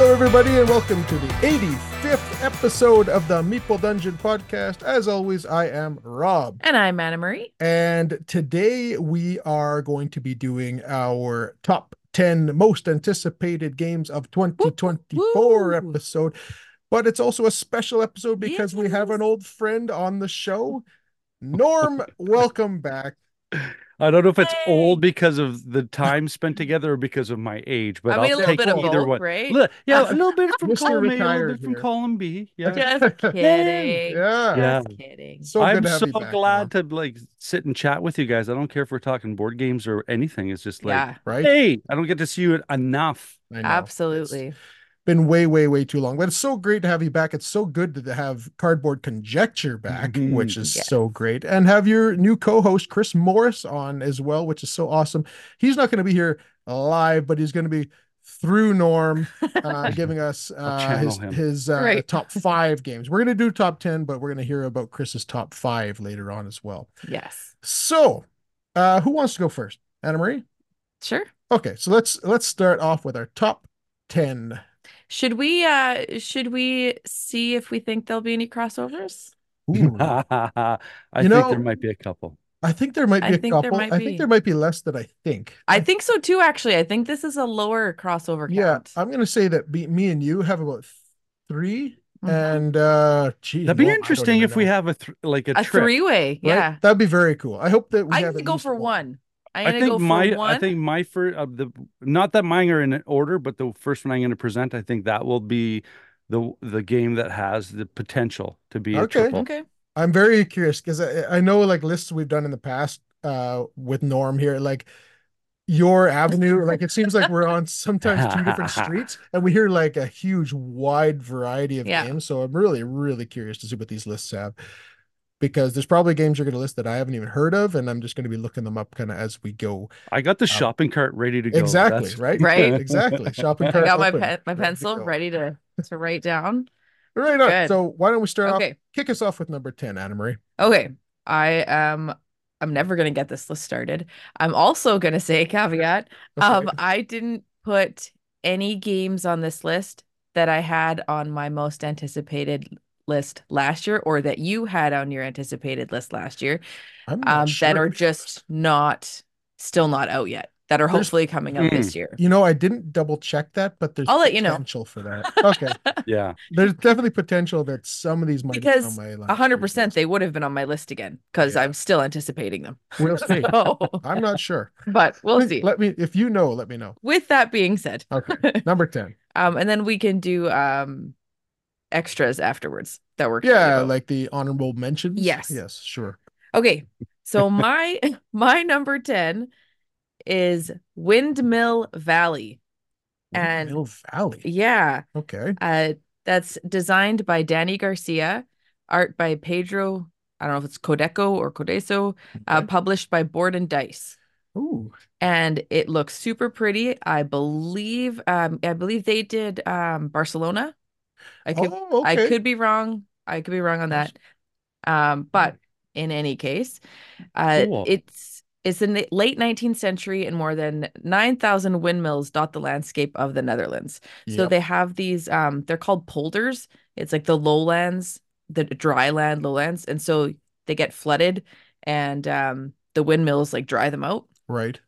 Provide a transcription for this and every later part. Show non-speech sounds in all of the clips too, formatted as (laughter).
Hello, everybody, and welcome to the 85th episode of the Meeple Dungeon podcast. As always, I am Rob. And I'm Anna Marie. And today we are going to be doing our top 10 most anticipated games of 2024 Woo. episode. But it's also a special episode because we have an old friend on the show. Norm, welcome back. (laughs) I don't know if it's Yay. old because of the time spent (laughs) together or because of my age, but I mean, a I'll little take bit of either both, one. right? Li- Yeah, a (laughs) little bit from Mr. column A, a little Retired bit from here. column B. Yeah. Just (laughs) kidding. Yeah. Yeah. Just kidding. So I'm so you back, glad to like sit and chat with you guys. I don't care if we're talking board games or anything. It's just like, yeah, Right? hey, I don't get to see you enough. Absolutely. know. Absolutely. been way, way, way too long. But it's so great to have you back. It's so good to have Cardboard Conjecture back, Mhm. which is Yes. so great. And have your new co-host Chris Morris on as well, which is so awesome. He's not going to be here live, but he's going to be through Norm, uh, (laughs) giving us uh, his him. his uh, Right. top five games. We're going to do top ten, but we're going to hear about Chris's top five later on as well. Yes. So, uh, who wants to go first? Anna Marie. Sure. Okay, so let's let's start off with our top ten. Should we uh should we see if we think there'll be any crossovers? (laughs) I You think know- there might be a couple. I think there might be I a couple. I be. think there might be less than I think. I think so too, actually. I think this is a lower crossover Count. yeah. I'm gonna say that be, me and you have about three, Mhm. and uh, geez, That'd be well, interesting even if we have a th- like a, a three-way. Right? Yeah. that'd be very cool. I hope that we I'm have gonna go least for one. I'm gonna think go for my one. I think my first of the not that mine are in order, but the first one I'm going to present, I think that will be the the game that has the potential to be a Okay. triple. okay. I'm very curious because I, I know like lists we've done in the past uh with Norm here, like your avenue, like it seems like we're on sometimes two different streets (laughs) and we hear like a huge wide variety of Yeah. games. So I'm really, really curious to see what these lists have. Because there's probably games you're going to list that I haven't even heard of, and I'm just going to be looking them up kind of as we go. I got the shopping cart ready to go. Exactly, That's- right? (laughs) Right. Exactly. Shopping (laughs) cart. I cart. got my open, pen, my ready to pencil go. ready to to write down. Right on. Good. So why don't we start off? Okay. Kick us off with number ten, Anna Marie. Okay. I am I'm never gonna get this list started. I'm also gonna say caveat. (laughs) Um, I didn't put any games on this list that I had on my most anticipated list last year or that you had on your anticipated list last year. Um, sure. that are just not still not out yet. That are There's- hopefully coming out this year. You know, I didn't double check that, but there's I'll let you know. potential for that. (laughs) Okay. Yeah. There's definitely potential that some of these might Because be on my last A 100% they would have been on my list again because Yeah. I'm still anticipating them. We'll (laughs) see. So, I'm not sure. but we'll Please see. Let me if you know, let me know. With that being said, Okay. (laughs) Number 10. Um, and then we can do um extras afterwards that we're Yeah, like the honorable mentions. Yes. Yes, sure. okay. So my (laughs) my number 10 is Windmill Valley. And- Mill Valley. Yeah. Okay. Uh that's designed by Danny Garcia, art by Pedro, I don't know if it's Codeco or Codeso, uh, published by Board and Dice. Ooh. And it looks super pretty. I believe um I believe they did um Barcelona. I could Oh, I could be wrong. I could be wrong on that. Um, but in any case, uh, Cool. it's it's in the late 19th century and more than 9,000 windmills dot the landscape of the Netherlands. So Yep. they have these um they're called polders. It's like the lowlands, the dry land lowlands, and so they get flooded and um the windmills like dry them out. Right.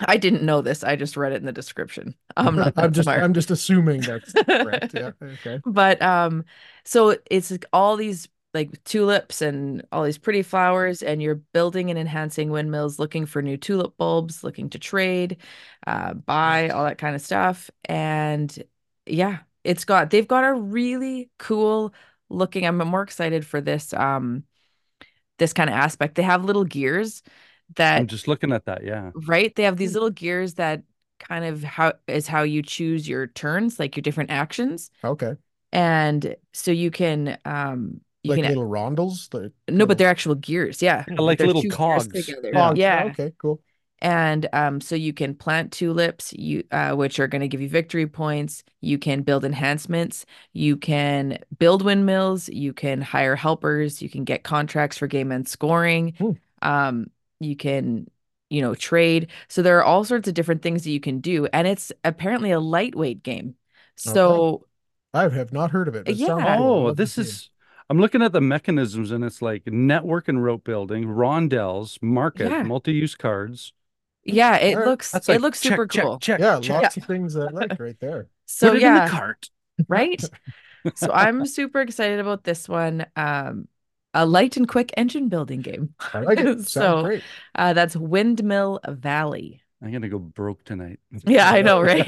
I didn't know this. I just read it in the description. I'm not (laughs) I'm just smart. I'm just assuming that's correct. Yeah. (laughs) Okay. but um so it's all these like tulips and all these pretty flowers and you're building and enhancing windmills looking for new tulip bulbs looking to trade uh buy all that kind of stuff and yeah it's got they've got a really cool looking I'm more excited for this um this kind of aspect they have little gears that I'm just looking at that. Yeah. right they have these little gears that kind of how is how you choose your turns like your different actions Okay. and so you can um you Like can little rondels. The no but they're actual gears yeah Yeah, like They're little two gears cogs. together. Yeah. cogs. yeah Okay, cool. and um so you can plant tulips you uh which are going to give you victory points you can build enhancements you can build windmills you can hire helpers you can get contracts for game and scoring Hmm. um you can you know trade so there are all sorts of different things that you can do and it's apparently a lightweight game So I have not heard of it. It Yeah. cool. Oh, love this game. is. I'm looking at the mechanisms, and it's like network and rope building, rondels, market, Yeah. multi-use cards. yeah, it Alright. looks That's it looks check, super check, cool. Check, yeah, check. lots of things that I like (laughs) right there. So Put it yeah, in the cart. right? (laughs) So I'm super excited about this one. Um, a light and quick engine building game. (laughs) I like it. (laughs) Sounds So, great. Uh, that's Windmill Valley. I'm gonna go broke tonight. (laughs) Yeah, I know, right?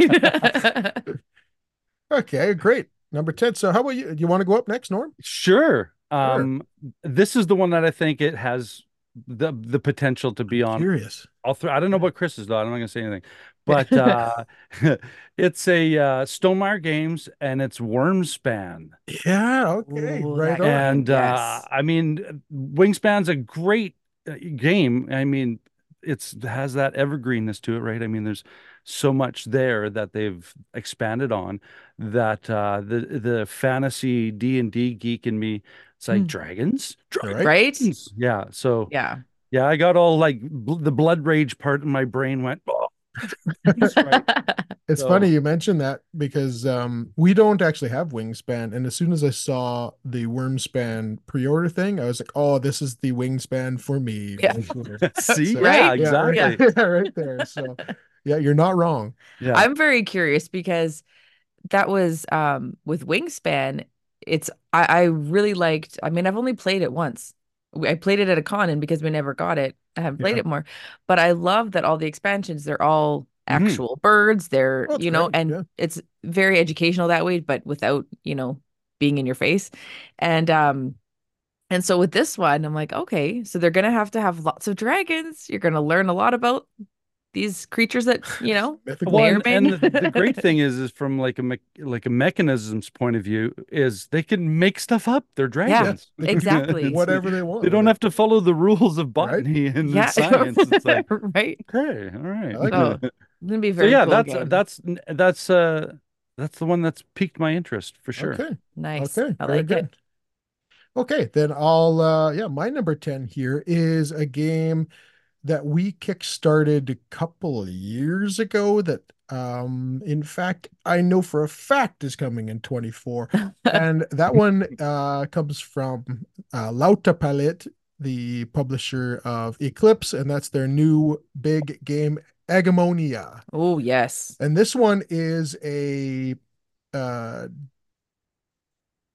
Okay, great. Number 10. So how about you? Do you want to go up next, Norm? Sure. Um, this is the one that I think it has the the potential to be on. Curious. I'll throw. I don't know about Chris's though. I'm not gonna say anything, (laughs) but uh, (laughs) it's a uh, Stonemaier Games and it's Wyrmspan. Yeah, okay. Ooh, right on. And uh, I mean, Wingspan's a great uh, game. I mean, it's has that evergreenness to it, right? I mean, there's so much there that they've expanded on that uh, the the fantasy D and D geek in me, it's like Hmm. dragons, Right. right? Yeah. So Yeah. yeah, I got all like bl- the blood rage part in my brain went. Oh, right. (laughs) It's So- funny you mentioned that because um, we don't actually have Wingspan. And as soon as I saw the Wyrmspan pre-order thing, I was like, oh, this is the Wingspan for me. (laughs) Yeah. (laughs) See, So- Right? Yeah, exactly. right, yeah, right there. So yeah, you're not wrong. Yeah. I'm very curious because that was um with Wingspan. It's I, I really liked. I mean, I've only played it once. I played it at a con, and because we never got it, I haven't played Yeah. it more. But I love that all the expansions they're all Mhm. actual birds. They're Oh, you know, great, and yeah. it's very educational that way, but without you know being in your face. And um, and so with this one, I'm like, okay, so they're gonna have to have lots of dragons. You're gonna learn a lot about these creatures that you know (laughs) Well, and, and the, the great thing is, is from like a me- like a mechanisms point of view, is they can make stuff up. They're dragons. They can do exactly. (laughs) Whatever they want. They don't have to follow the rules of Right? botany and yeah, (laughs) science. It's like right. okay, all right. I like Oh, It's gonna be a so very yeah, cool that's game. that's that's uh that's the one that's piqued my interest for sure. Okay. nice. Okay, I like good. it. Okay, then I'll uh yeah, my number 10 here is a game that we kickstarted a couple of years ago that um in fact I know for a fact is coming in 24. (laughs) and that one uh comes from uh Lautapelit, the publisher of Eclipse, and that's their new big game Agemonia. Oh yes. And this one is a uh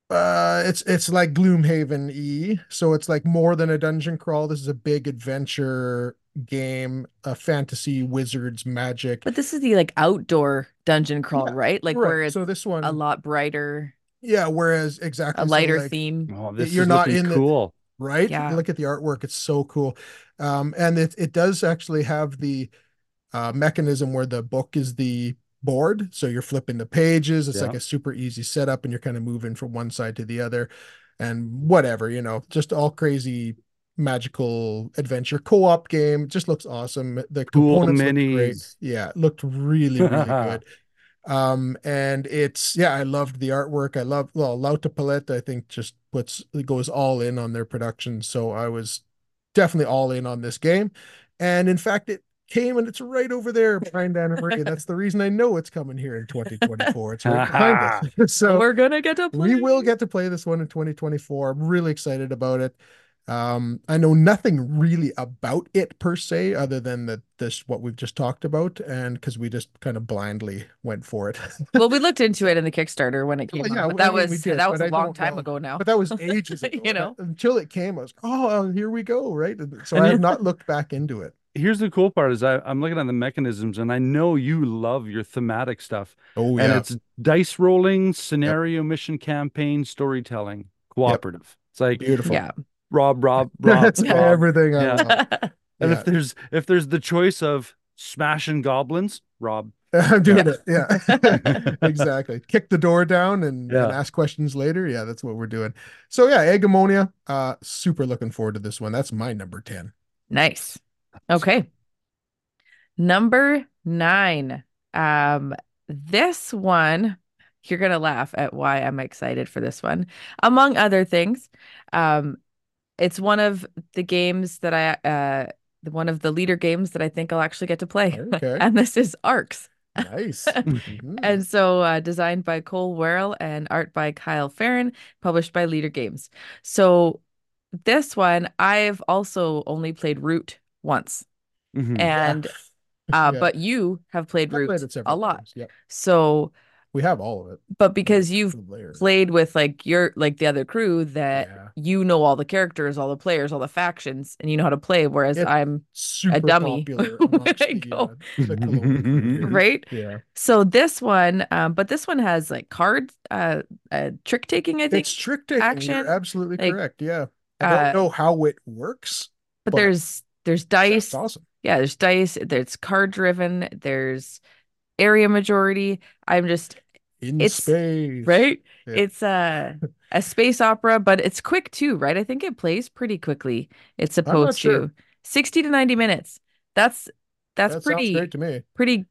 uh it's it's like Gloomhaven E, so it's like more than a dungeon crawl. This is a big adventure game, a fantasy wizards magic. But this is the like outdoor dungeon crawl, Yeah, right? Like Right, where it's so this one a lot brighter, yeah, whereas exactly a so lighter like, theme. Oh, this You're is not looking in the- cool. right? Yeah. Look at the artwork, it's so cool. Um and it it does actually have the uh mechanism where the book is the board. So you're flipping the pages. It's like a super easy setup, and you're kind of moving from one side to the other, and whatever, you know, just all crazy magical adventure co-op game. Just looks awesome. The Cool components looked great. Yeah, it looked really, really (laughs) good. Um, and it's yeah, I loved the artwork. I love well, Lautapelit, I think just puts goes all in on their production. So I was definitely all in on this game. And in fact, it came and it's right over there behind Anna Marie. That's the reason I know it's coming here in 2024. It's right behind us. (laughs) (laughs) So We're gonna get to play. we will get to play this one in 2024. I'm really excited about it. Um, I know nothing really about it per se, other than that this what we've just talked about, and because we just kind of blindly went for it. (laughs) well, we looked into it in the Kickstarter when it came Well, out, yeah, but I that mean, was did, that was but a I long time know. ago now. But that was (laughs) ages ago. You know? until it came, I was oh, here we go, right? So I have not looked back into it. Here's the cool part is I, I'm looking at the mechanisms and I know you love your thematic stuff. Oh yeah. and it's dice rolling, scenario mission campaign, storytelling, cooperative. It's like beautiful. yeah. Rob, Rob, (laughs) Rob, That's Rob. everything I Yeah. And Yeah. if there's if there's the choice of smashing goblins, Rob. (laughs) I'm doing Yeah. it. Yeah, (laughs) exactly. Kick the door down and, Yeah. and ask questions later. Yeah, that's what we're doing. So yeah, Egg Uh, super looking forward to this one. That's my number ten. Nice. Okay. Number nine. Um, this one, you're gonna laugh at why I'm excited for this one. Among other things, um, it's one of the games that I uh one of the Leder games that I think I'll actually get to play. (laughs) Okay. And this is Arcs. Nice. (laughs) Mhm. And so, uh, designed by Cole Wehrle and art by Kyle Ferrin, published by Leder Games. So, this one I've also only played Root once, Mhm. and Yeah. uh, (laughs) Yeah. but you have played I've Root played a lot. Yeah, So, we have all of it. but because you've played with like your like the other crew that Yeah. you know all the characters, all the players, all the factions, and you know how to play, whereas It- I'm super dummy (laughs) when I the, go. uh, the Cologne crew here. right. Yeah, So this one, um, but this one has like card uh, uh trick taking, I think. it's trick taking. action, You're absolutely like, correct. Yeah, I don't uh, know how it works. but but there's there's That's dice. awesome. Yeah, there's dice, there's card driven, there's area majority. I'm just In It's- space, right. Yeah. It's a a space opera, but it's quick too, right? I think it plays pretty quickly. It's supposed sure. to 60 to 90 minutes. That's that's that pretty to me. pretty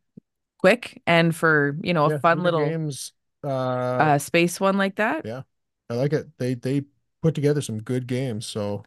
quick and for, you know, a Yeah, fun little games. Uh, uh space one like that. Yeah. I like it. They they put together some good games. So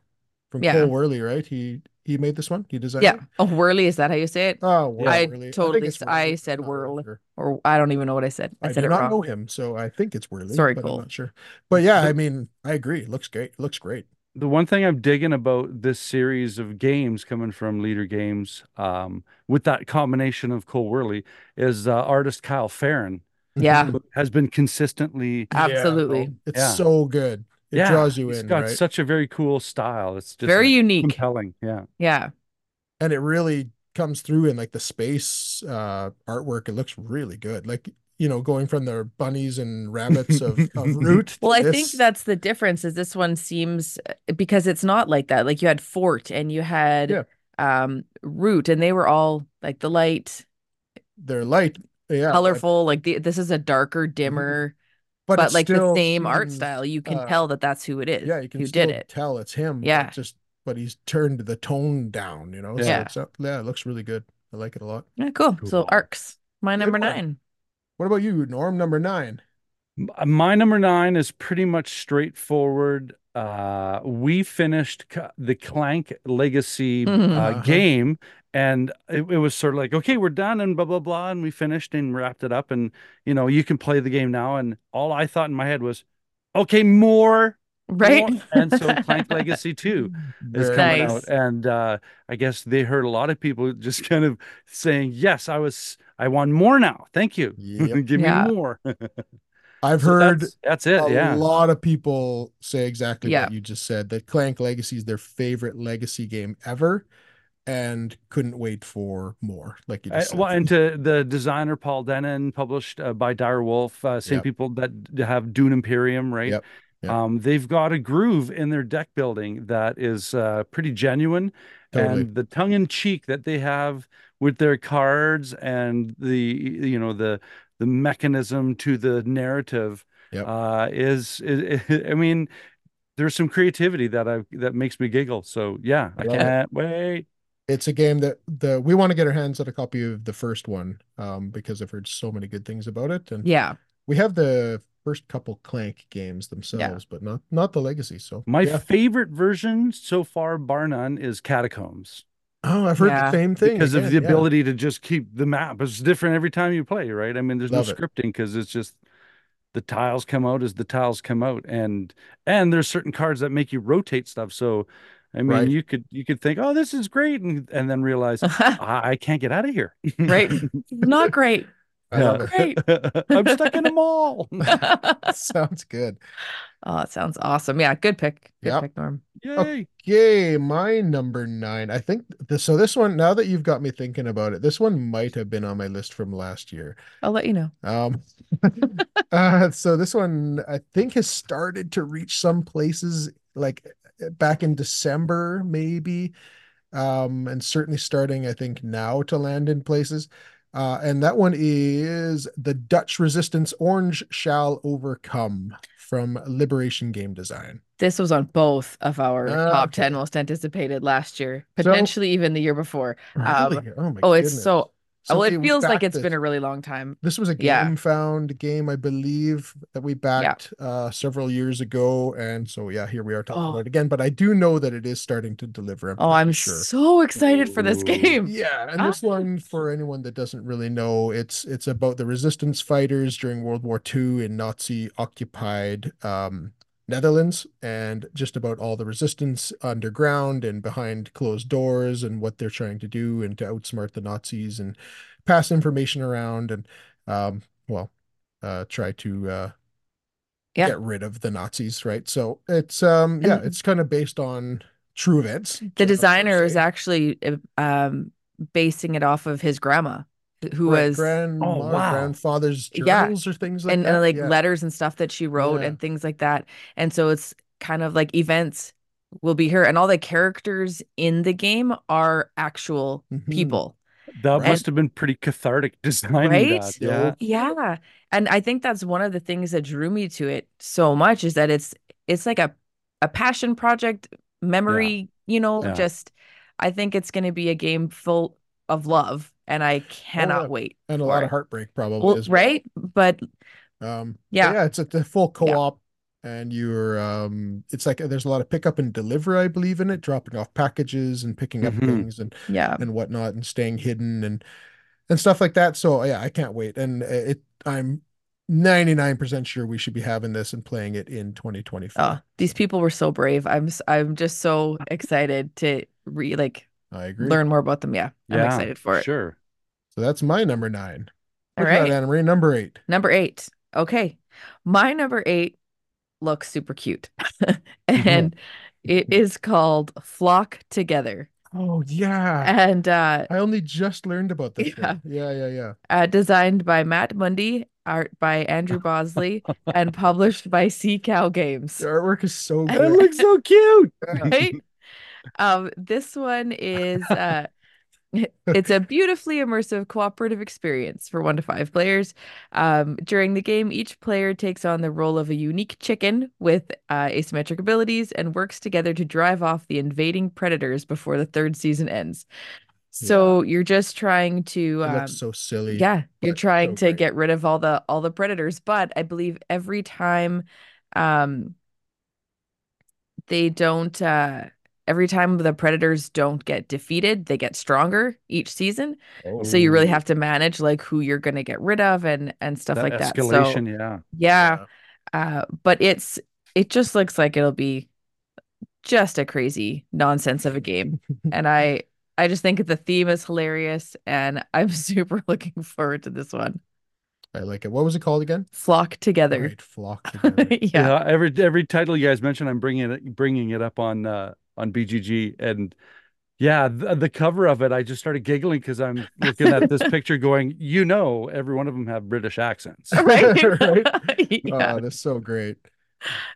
from Yeah. Cole Worley, right? He he made this one. He designed it. Yeah. it. Oh, whirly, is that how you say it? Oh, Worley. I Worley. totally I, it's s- I said I'm not really whirl. sure. Or I don't even know what I said. I, I said do it not wrong. know him, so I think it's whirly. Sorry, but Cole. I'm not sure. But yeah, I mean, I agree. It looks great. It looks great. the one thing I'm digging about this series of games coming from Leder Games, um, with that combination of Cole Whirly, is uh, artist Kyle Ferrin Yeah. has been consistently. Absolutely. bro. It's Yeah. so good. It yeah, draws you he's in, got right? such a very cool style. It's just Very like, unique. compelling. Yeah. Yeah. and it really comes through in like the space uh artwork. It looks really good. Like, you know, going from the bunnies and rabbits of, of (laughs) Root. to Well, I think that's the difference is this one seems uh, because it's not like that. Like you had Fort and you had Yeah. um Root and they were all like the light, they're light. Yeah. but- colorful, like the, this is a darker, dimmer, But, but, it like the same art seems- style. You can uh, tell that that's who it is. Yeah, you can who still did it. tell it's him. but Yeah. Just but he's turned the tone down, you know. So Yeah. it's, uh, yeah, it looks really good. I like it a lot. Yeah, cool. So arcs, my Good number one. nine. What about you, Norm? Number nine. Uh, My number nine is pretty much straightforward. Uh, we finished the Clank Legacy Mhm. uh, Uh-huh. game, and it, it was sort of like, okay, we're done, and blah blah blah, and we finished and wrapped it up, and you know, you can play the game now. And all I thought in my head was, okay, more, Right. more. And so Clank Legacy Two is Very coming Nice. out, and uh, I guess they heard a lot of people (laughs) just kind of saying, yes, I was, I want more now. Thank you, Yep. (laughs) give Yeah. me more. (laughs) I've So heard that's, that's it. a yeah. lot of people say exactly Yeah. what you just said that Clank Legacy is their favorite legacy game ever and couldn't wait for more like you just said. well, and to the designer Paul Dennen, published uh, by Dire Wolf, uh, same Yep. people that have Dune Imperium, right? Yep, yep. Um, they've got a groove in their deck building that is uh, pretty genuine, Totally. and the tongue in cheek that they have with their cards and the you know the the mechanism to the narrative uh, is, is (laughs) I mean. There's some creativity that I that makes me giggle. So yeah, I it. can't wait. It's a game that the we want to get our hands on a copy of the first one um because I've heard so many good things about it and Yeah. we have the first couple Clank games themselves but not not the legacy so My yeah. favorite version so far, bar none, is Catacombs oh I've heard Yeah. the same thing because of the yeah. ability to just keep the map. It's different every time you play, right? I mean, there's Love no it. scripting because it's just the tiles come out as the tiles come out, and and there's certain cards that make you rotate stuff. So, I mean, Right. you could you could think, oh, this is great, and and then realize (laughs) I, I can't get out of here. right. (laughs) Not great. Yeah. Great. (laughs) I'm stuck in a mall. sounds good Oh, it sounds awesome. Yeah, good pick. Good Yep. pick, Norm. Yay! Okay, my number nine. I think this, so. This one, now that you've got me thinking about it, this one might have been on my list from last year. I'll let you know. Um, uh, so this one I think has started to reach some places like back in December, maybe, um, and certainly starting I think now to land in places. Uh, and that one is the Dutch Resistance Orange Shall Overcome from Liberation Game Design. This was on both of our Ah, top okay. 10 most anticipated last year, So- potentially even the year before. Um, Really? oh my Oh, it's so So well, it feels like it's this. been a really long time. This was a Yeah. Gamefound game, I believe, that we backed uh, several years ago, and so yeah, here we are talking Oh. about it again. But I do know that it is starting to deliver. I'm Oh, I'm sure. so excited for this game. Yeah, and Ah. this one, for anyone that doesn't really know, it's it's about the resistance fighters during World War II in Nazi occupied um, Netherlands, and just about all the resistance underground and behind closed doors, and what they're trying to do, and to outsmart the Nazis and pass information around, and um, well, uh, try to uh, Yeah. get rid of the Nazis, right? So it's um, yeah, And- it's kind of based on true events. The designer is actually uh, um basing it off of his grandma, who Right, was grandma, Oh, wow. grandfather's Yeah. journals or things like and, that. and like yeah. letters and stuff that she wrote Yeah. and things like that. And so it's kind of like events will be her and all the characters in the game are actual Mhm. people. That Right. must have been pretty cathartic designing Right? that. Yeah. Yeah. And I think that's one of the things that drew me to it so much is that it's it's like a a passion project memory, you know, Yeah. just I think it's going to be a game full of love and I cannot yeah. wait. and a lot it. of heartbreak probably Well, well. right? But Um, but Yeah. yeah, it's a, the full co-op, and you're um, it's like there's a lot of pickup and deliver, I believe, in it, dropping off packages and picking up Mhm. things and yeah. and whatnot, and staying hidden and and stuff like that. So yeah, I can't wait, and it I'm 99% sure we should be having this and playing it in 2024. Oh, these people were so brave. I'm s- I'm just so excited to re like I agree. learn more about them. Yeah. I'm excited for it. Sure. So that's my number nine. All Look right. that, Anna Marie, number eight. Number eight. Okay. My number eight looks super cute. (laughs) and it is called Flock Together. Oh yeah. And uh, I only just learned about this Yeah. one. Yeah, yeah, yeah. uh designed by Matt Mundy, art by Andrew (laughs) Bosley, and published by Sea Cow Games. The artwork is so good. It looks so cute. (laughs) Yeah. Right? Um, this one is uh (laughs) it's a beautifully immersive cooperative experience for one to five players. Um, during the game, each player takes on the role of a unique chicken with uh, asymmetric abilities and works together to drive off the invading predators before the third season ends. So you're just trying to um, so silly. yeah, you're trying so to get rid of all the all the predators, but I believe every time um they don't uh every time the predators don't get defeated, they get stronger each season. So you really have to manage like who you're going to get rid of and and stuff That like that. So escalation, yeah. yeah, uh but it's it just looks like it'll be just a crazy nonsense of a game. and I I just think the theme is hilarious and I'm (laughs) super looking forward to this one. I like it. What was it called again? Flock together. Right, flock together. (laughs) yeah. Yeah, every every title you guys mentioned, I'm bringing it bringing it up on uh, on BGG, and yeah, the, the cover of it, I just started giggling because I'm looking at this (laughs) picture, going, you know, every one of them have British accents. (laughs) Right? (laughs) Right? yeah. Oh, that's so great.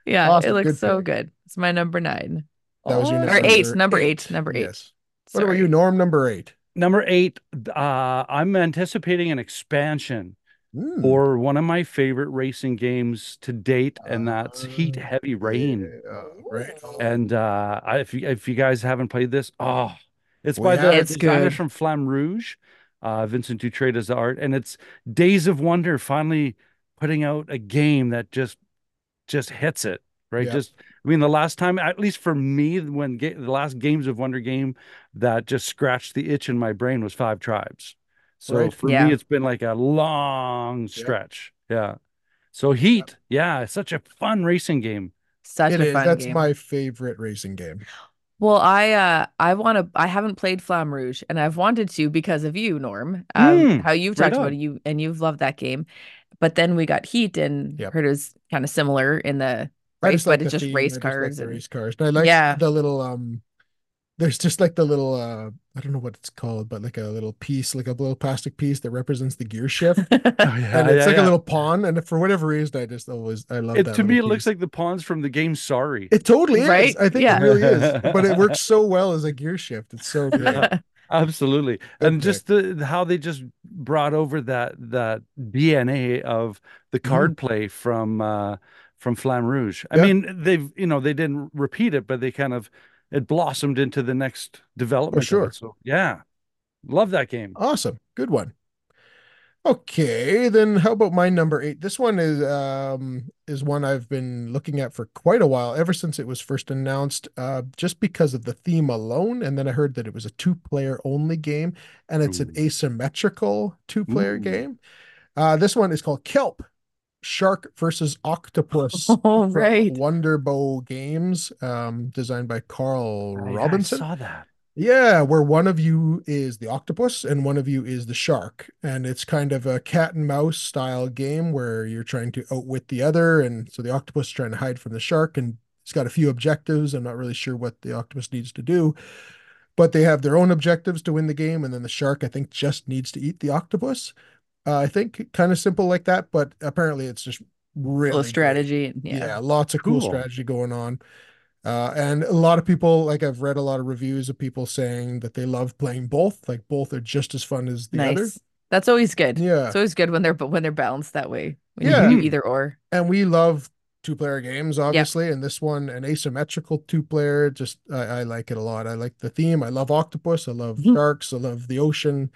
yeah. awesome. It looks Good so pick. good. It's my number nine. That was your Oh. Or eight, number eight, number eight. Yes. What about Sorry. you, Norm? Number eight. Number eight, uh, I'm anticipating an expansion For one of my favorite racing games to date, and that's Heat Uh, Heavy Rain. Yeah, right. And uh, I, if you if you guys haven't played this, oh, it's We by the. It's designers good. from Flamme Rouge, uh, Vincent Dutrait does the art, and it's Days of Wonder finally putting out a game that just just hits it right. Yeah. Just I mean, the last time, at least for me, when ga- the last Games of Wonder game that just scratched the itch in my brain was Five Tribes. So Right. for Yeah. me, it's been like a long stretch. Yeah. So Heat, yeah, it's such a fun racing game. Such It a is. fun That's game. my favorite racing game. Well, I uh I want to I haven't played Flamme Rouge and I've wanted to because of you, Norm. Um Mm, how you've right talked about it, you and you've loved that game. But then we got Heat and Yep. heard it was kind of similar in the race, just like but it's the just theme. race I just cars like the and race cars. And I like Yeah. the little um there's just like the little uh I don't know what it's called, but like a little piece, like a little plastic piece that represents the gear shift. Oh, (laughs) yeah, and it's yeah, like yeah. a little pawn. And for whatever reason, I just always I love It, that to me, it little looks like the pawns from the game Sorry. it totally is. Right? I think Yeah. it really is. (laughs) But it works so well as a gear shift. It's so great. Absolutely. Good and just the how they just brought over that that DNA of the card play from uh from Flamme Rouge. I Mm-hmm. Mean, they've you know, they didn't repeat it, but they kind of it blossomed into the next development. of sure. So yeah. Love that game. Awesome. Good one. Okay, then how about my number eight? This one is um is one I've been looking at for quite a while, ever since it was first announced, uh, just because of the theme alone. And then I heard that it was a two-player only game, and it's an asymmetrical two-player game. Uh, this one is called Kelp, Shark versus Octopus (laughs) Oh, from right. Wonderbow Games, um, designed by Carl I- I Robinson. saw that. Yeah, where one of you is the octopus and one of you is the shark. And it's kind of a cat and mouse style game where you're trying to outwit the other. And so the octopus is trying to hide from the shark and it's got a few objectives. I'm not really sure what the octopus needs to do, but they have their own objectives to win the game. And then the shark, I think, just needs to eat the octopus. Uh, I think kind of simple like that, but apparently it's just really Little strategy. Yeah, Yeah. lots of cool Cool. strategy going on. Uh, and a lot of people, like I've read a lot of reviews of people saying that they love playing both. Like both are just as fun as the other. That's always good. Yeah. It's always good when they're but when they're balanced that way. When Yeah. you do either or. And we love two player games, obviously. And this one, an asymmetrical two player, just I, I like it a lot. I like the theme. I love octopus. I love Mhm. sharks. I love the ocean.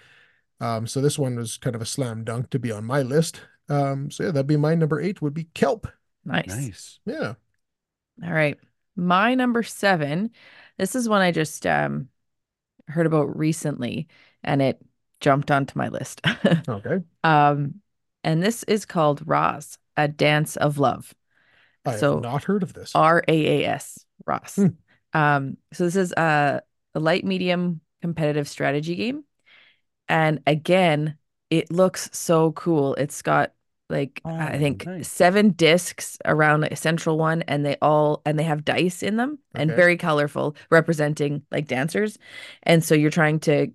Um, so this one was kind of a slam dunk to be on my list. Um, so yeah, that'd be my number eight would be kelp. Nice. Nice. Yeah. All right. My number seven. This is one I just um heard about recently and it jumped onto my list. (laughs) Okay. um and this is called Raas, a dance of love. I So, have not heard of this. R A A S, Ross. Hmm. Um, so this is a, a light medium competitive strategy game. And again, it looks so cool. It's got like I Oh, think nice. seven discs around a central one, and they all and they have dice in them and very colorful, representing like dancers. And so you're trying to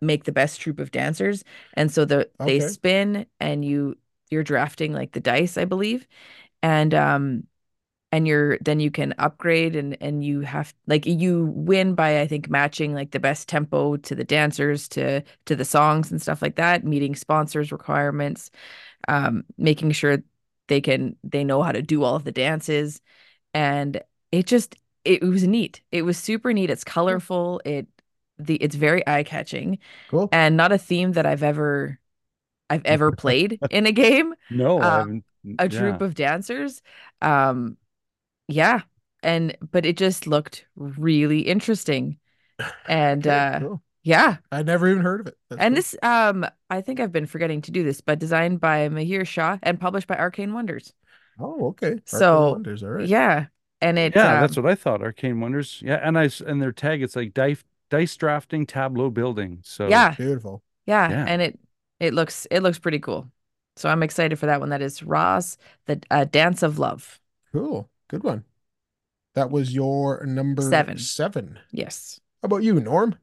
make the best troupe of dancers. And so the they spin and you you're drafting like the dice, I believe. And um and you're then you can upgrade and and you have like you win by I think matching like the best tempo to the dancers to to the songs and stuff like that, meeting sponsors requirements, um, making sure they can they know how to do all of the dances, and it just it was neat. It was super neat. It's colorful. It the it's very eye catching Cool. and not a theme that I've ever I've ever (laughs) played in a game No, haven't. a troupe of dancers. Um, yeah, and but it just looked really interesting, and Okay, uh, cool. yeah, I never even heard of it. That's and cool. this um, I think I've been forgetting to do this, but designed by Mahir Shah and published by Arcane Wonders. Oh, okay. Arcane So, Wonders, all right. Yeah, and it Yeah, um, that's what I thought. Arcane Wonders. Yeah, and I and their tag it's like dice dice drafting, tableau building. So yeah, Beautiful. yeah, Yeah. and it it looks it looks pretty cool. So I'm excited for that one. That is Raas, the uh, Dance of Love. Cool. Good one. That was your number Seven. seven. Yes. How about you, Norm?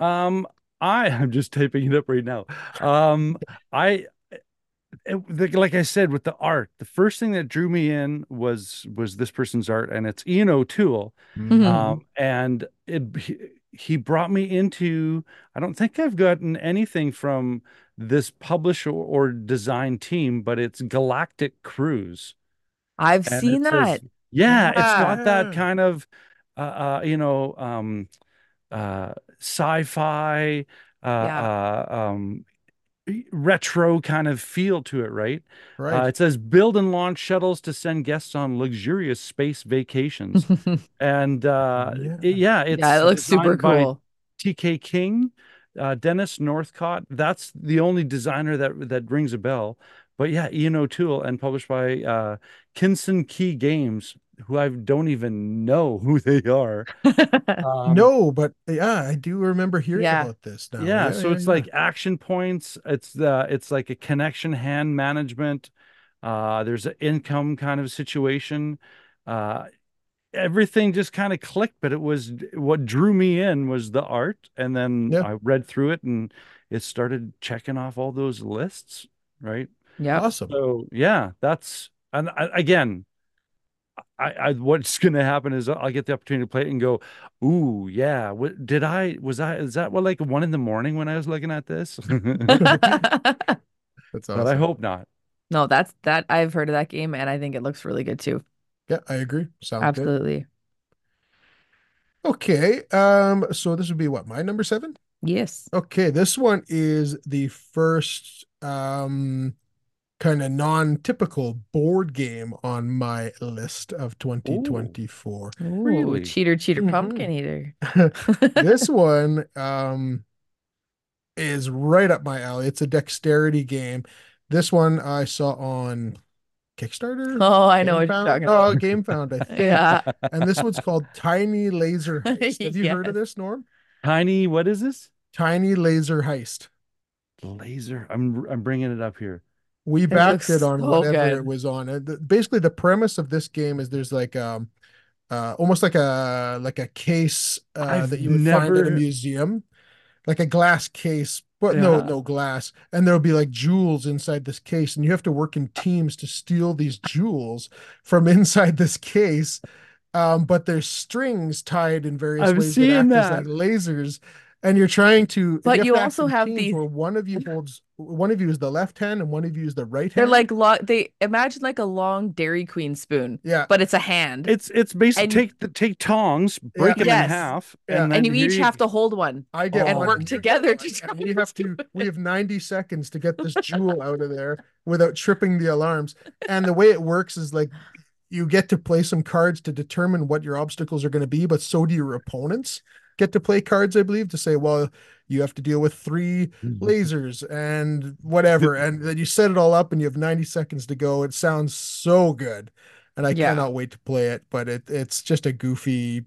Um, I (laughs) am just typing it up right now. Um, I it, the, like I said with the art, the first thing that drew me in was was this person's art, and it's Ian O'Toole. Mhm. Um, and it he, he brought me into. I don't think I've gotten anything from this publisher or, or design team, but it's Galactic Cruise. I've And seen it says- that. yeah, it's got that kind of uh, uh you know um uh sci-fi uh, uh um retro kind of feel to it, right? Uh, Right. it says build and launch shuttles to send guests on luxurious space vacations. (laughs) And uh Yeah. it- yeah, it's yeah, it looks super cool. TK King, uh, Dennis Northcott. That's the only designer that that rings a bell. But yeah, Ian O'Toole and published by uh, Kinson Key Games, who I don't even know who (laughs) they are. (laughs) Um, no, but yeah, I do remember hearing Yeah. about this now. yeah, so it's yeah. like action points. It's the it's like a connection hand management. Uh, there's an income kind of situation. Uh, everything just kind of clicked, but it was what drew me in was the art, and then Yeah. I read through it, and it started checking off all those lists, right? Yep. awesome. So yeah, that's and I, again, I, I what's (laughs) going to happen is I'll get the opportunity to play it and go, ooh yeah, what did I was I is that what like one in the morning when I was looking at this? (laughs) but That's I hope not. No, that's that I've heard of that game and I think it looks really good too. Yeah, I agree. Sounds good. Absolutely. Okay. Um, so this would be what, my number seven? Yes. Okay, this one is the first um kind of non-typical board game on my list of 2024. Ooh, Really? cheater, cheater, Mhm. pumpkin eater. (laughs) (laughs) this one um is right up my alley. It's a dexterity game. This one I saw on Kickstarter. Oh, I know what you're GameFound? talking Oh, about. GameFound, I (laughs) think. Yeah. And this one's called Tiny Laser Heist. Have you heard of this, Norm? Tiny, what is this? Tiny Laser Heist. Laser. I'm I'm bringing it up here. We backed it on so whatever good. it was on. The- Basically, the premise of this game is there's like um uh almost like a like a case uh that you would find at a museum, like a glass case, but no Yeah. no glass, and there'll be like jewels inside this case, and you have to work in teams to steal these jewels from (laughs) inside this case. Um, but there's strings tied in various I've ways seen that act as like lasers, and you're trying to. But you to also have the where one of you holds, one of you is the left hand, and one of you is the right hand. They're like lo- they imagine like a long Dairy Queen spoon, yeah, but it's a hand. It's it's basically And- take the take tongs, break Yeah. them Yes. in half, Yeah. and then and you here each have to hold one. I get And one, work you together to try and we to have to. We have 90 seconds to get this (laughs) jewel out of there without tripping the alarms. And the way it works is like you get to play some cards to determine what your obstacles are going to be, but so do your opponents get to play cards, I believe, to say, well, you have to deal with three lasers and whatever. (laughs) And then you set it all up and you have 90 seconds to go. It sounds so good. And I Yeah. cannot wait to play it, but it it's just a goofy,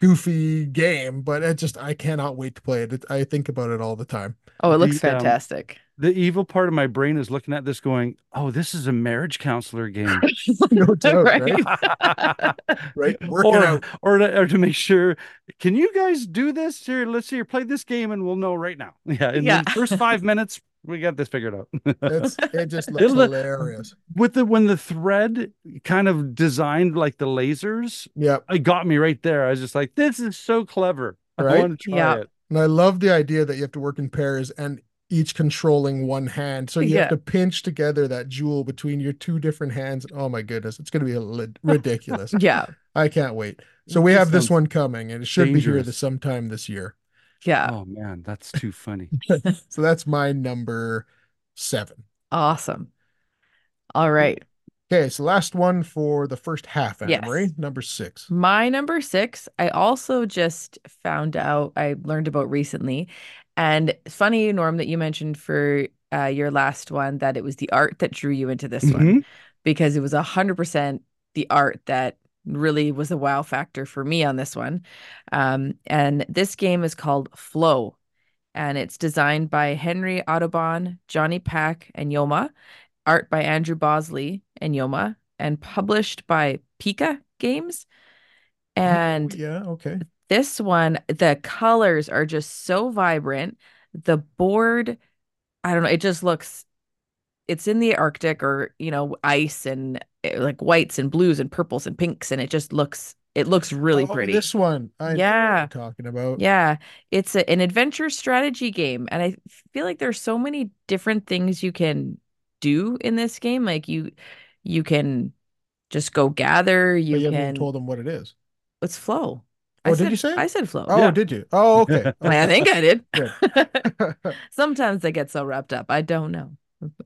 goofy game, but it just I cannot wait to play it. it I think about it all the time. Oh, it looks The, um, fantastic. The evil part of my brain is looking at this, going, "Oh, this is a marriage counselor game." (laughs) No (laughs) doubt, right? Right? (laughs) Right? Or, or to, or to make sure, can you guys do this? Here, let's see. Play this game, and we'll know right now. Yeah, in Yeah. the first five minutes, we got this figured out. It's it just looks It'll hilarious. With the when the thread kind of designed like the lasers, yeah, it got me right there. I was just like, "This is so clever." I Right? want to try Yeah. it. And I love the idea that you have to work in pairs and each controlling one hand. So you Yeah. have to pinch together that jewel between your two different hands. Oh my goodness, it's going to be li- (laughs) ridiculous. Yeah. I can't wait. So we This have this one coming and it should be here this sometime this year. Yeah. Oh man, that's too funny. (laughs) So that's my number seven. Awesome. All right. Okay, so last one for the first half, Anna Yes. Marie, number six. My number six, I also just found out, I learned about recently. And funny, Norm, that you mentioned for uh, your last one that it was the art that drew you into this one Mhm. because it was 100% the art that really was a wow factor for me on this one. Um, and this game is called Flow, and it's designed by Henry Audubon, Johnny Pack, and Yoma, art by Andrew Bosley and Yoma, and published by Pika Games. And yeah, okay. This one, the colors are just so vibrant. The board, I don't know, it just looks it's in the Arctic or, you know, ice and eh, like whites and blues and purples and pinks and it just looks it looks really Oh, pretty. This one. I Yeah. talking about. Yeah, it's a, an adventure strategy game, and I feel like there's so many different things you can do in this game. Like you, you can just go gather. But You you haven't even can. told them what it is. It's flow. Oh, I did you say? I said flow. Oh, Yeah. did you? Oh, okay. (laughs) I, I think I did. Good. (laughs) Sometimes I get so wrapped up. I don't know.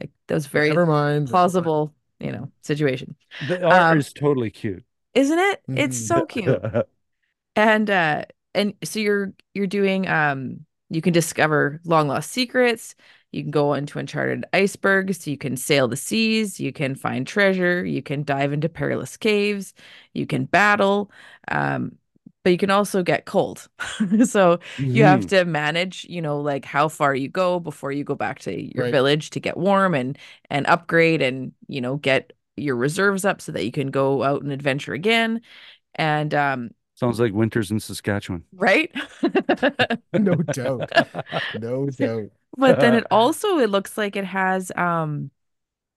Like that was very Never mind. plausible, you know, situation, The art Um, is totally cute. isn't it? It's Mhm. so cute. (laughs) and uh and so you're you're doing um you can discover long lost secrets you can go into uncharted icebergs you can sail the seas you can find treasure you can dive into perilous caves you can battle um but you can also get cold (laughs) so you have Mhm. to manage you know like how far you go before you go back to your Right. village to get warm and and upgrade and you know get your reserves up so that you can go out and adventure again and um Sounds like winters in Saskatchewan. right (laughs) no doubt. No (laughs) doubt. but then it also it looks like it has um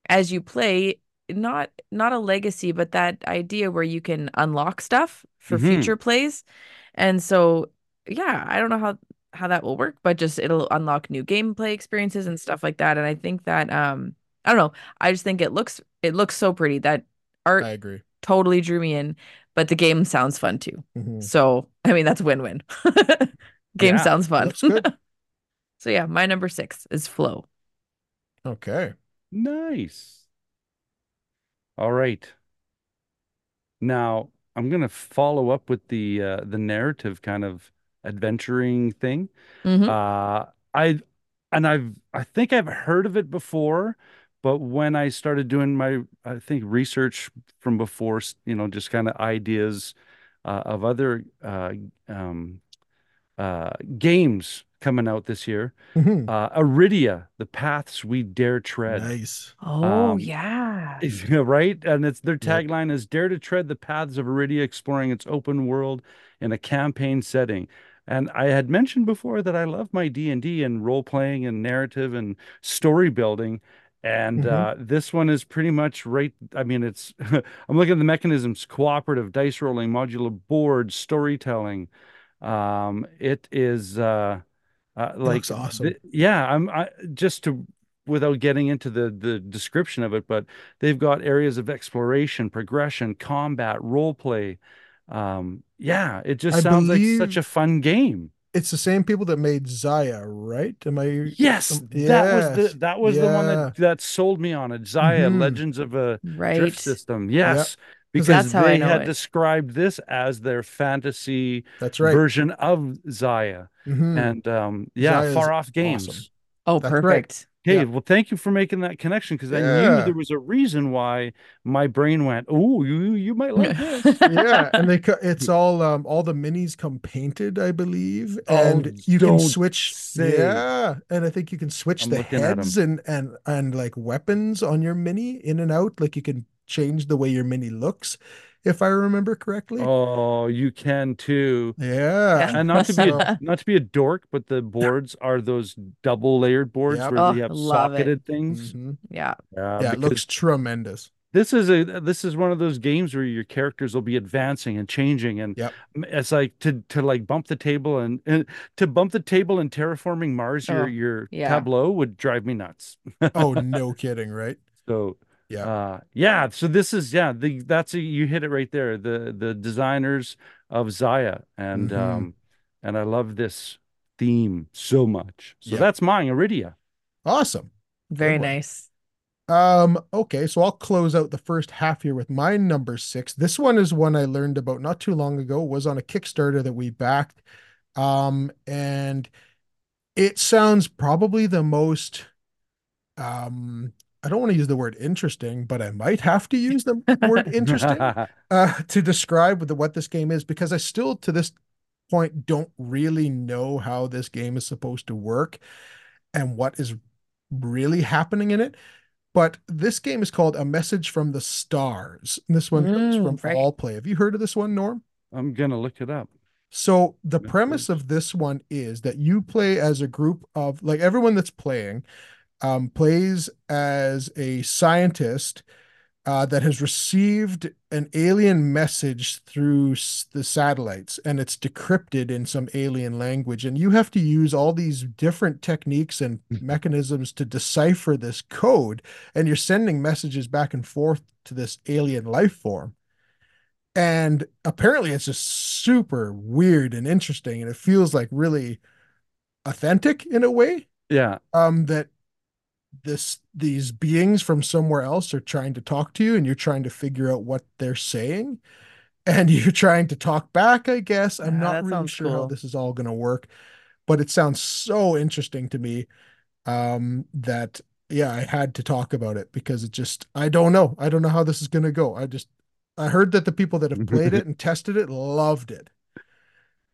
as you play not not a legacy but that idea where you can unlock stuff for Mhm. future plays and so yeah i don't know how how that will work but just it'll unlock new gameplay experiences and stuff like that and i think that um i don't know i just think it looks it looks so pretty that art I agree. totally drew me in but the game sounds fun too Mhm. so i mean that's win-win (laughs) game Yeah, sounds fun (laughs) So yeah, my number six is Flow. Okay. Nice. All right. Now I'm gonna follow up with the uh, the narrative kind of adventuring thing. Mhm. Uh, I and I've I think I've heard of it before, but when I started doing my I think research from before, you know, just kind of ideas uh, of other uh, um, uh, games coming out this year, Mhm. uh, Iridia, The Paths We Dare Tread. Nice. Oh Um, yeah. If- right? And it's their Yep. tagline is Dare to Tread the Paths of Iridia, exploring its open world in a campaign setting. And I had mentioned before that I love my D&D and role playing and narrative and story building. And Mhm. uh, this one is pretty much right. I mean, it's (laughs) I'm looking at the mechanisms: cooperative, dice rolling, modular boards, storytelling. Um, it is uh, uh, It like looks awesome. th- yeah. I'm I, just to without getting into the the description of it, but they've got areas of exploration, progression, combat, role play. Um, yeah, it just I sounds like such a fun game. It's the same people that made Zaya, right? Am I? Yes, um, that was the that was the one that that sold me on it. Zaya, Mhm. Legends of a Right. Drift System. Yes, 'Cause because that's how I they had it. described this as their fantasy That's right. version of Zaya. Mhm. And um, yeah, Zaya's far off games. awesome. Oh, That's right. perfect. Okay, Yeah. well, thank you for making that connection because I knew there was a reason why my brain went, "Oh, you you might like (laughs) this." yeah, and they (laughs) it's all um all the minis come painted, I believe, Oh, and you can switch. say. Yeah, and I think you can switch I'm the looking at 'em. heads and and and like weapons on your mini in and out. Like you can change the way your mini looks, if I remember correctly. Oh, you can too. Yeah, And not to be a, (laughs) not to be a dork, but the boards are those double layered boards Yep. where Oh, you have love it. socketed things. Mhm. Yeah. Yeah, yeah, it looks tremendous. this is a this is one of those games where your characters will be advancing and changing, and Yep. it's like to to like bump the table and, and to bump the table and terraforming Mars, your Oh, your yeah. tableau would drive me nuts. Oh, (laughs) no kidding, right? So Yeah. uh yeah, so this is yeah, the that's a, you hit it right there. The the designers of Zaya and Mhm. um and I love this theme so much. So Yep. that's mine, Iridia. Awesome. Very nice. Um, okay, so I'll close out the first half here with my number six. This one is one I learned about not too long ago, was on a Kickstarter that we backed. Um, and it sounds probably the most um I don't want to use the word interesting, but I might have to use the word (laughs) interesting (laughs) uh, to describe what, the, what this game is because I still to this point don't really know how this game is supposed to work and what is really happening in it. But this game is called A Message from the Stars. And this one comes Mm, from right. All Play. Have you heard of this one, Norm? I'm gonna look it up. So the premise of this one is that you play as a group of like everyone that's playing um, plays as a scientist uh, that has received an alien message through the satellites and it's decrypted in some alien language. And you have to use all these different techniques and mechanisms to decipher this code. And you're sending messages back and forth to this alien life form. And apparently it's just super weird and interesting. And it feels like really authentic in a way Yeah. um that this these beings from somewhere else are trying to talk to you and you're trying to figure out what they're saying. And (laughs) you're trying to talk back i guess. I'm Yeah, not really sounds sure how this is all going to work but it sounds so interesting to me um that yeah i had to talk about it because it just i don't know. I don't know how this is going to go. I just i heard that the people that have played it (laughs) and tested it loved it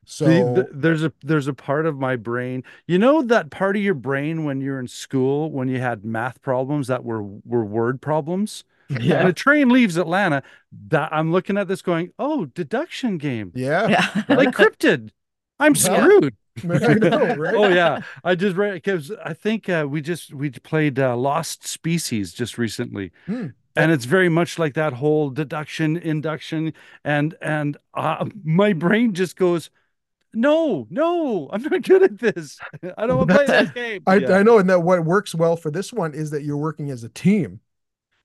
so The- the- there's a there's a part of my brain. You know that part of your brain when you're in school when you had math problems that were were word problems? (laughs) And yeah a train leaves Atlanta. That I'm looking at this going, "Oh, deduction game. yeah Yeah. (laughs) Like cryptid. I'm screwed." (laughs) I know, right? Oh yeah, I just read because I think uh, we just we played uh, Lost Species just recently, Hmm. and it's very much like that whole deduction, induction, and and uh, my brain just goes, no, no, I'm not good at this. (laughs) I don't want to play this (laughs) game. I, Yeah. I know, and that what works well for this one is that you're working as a team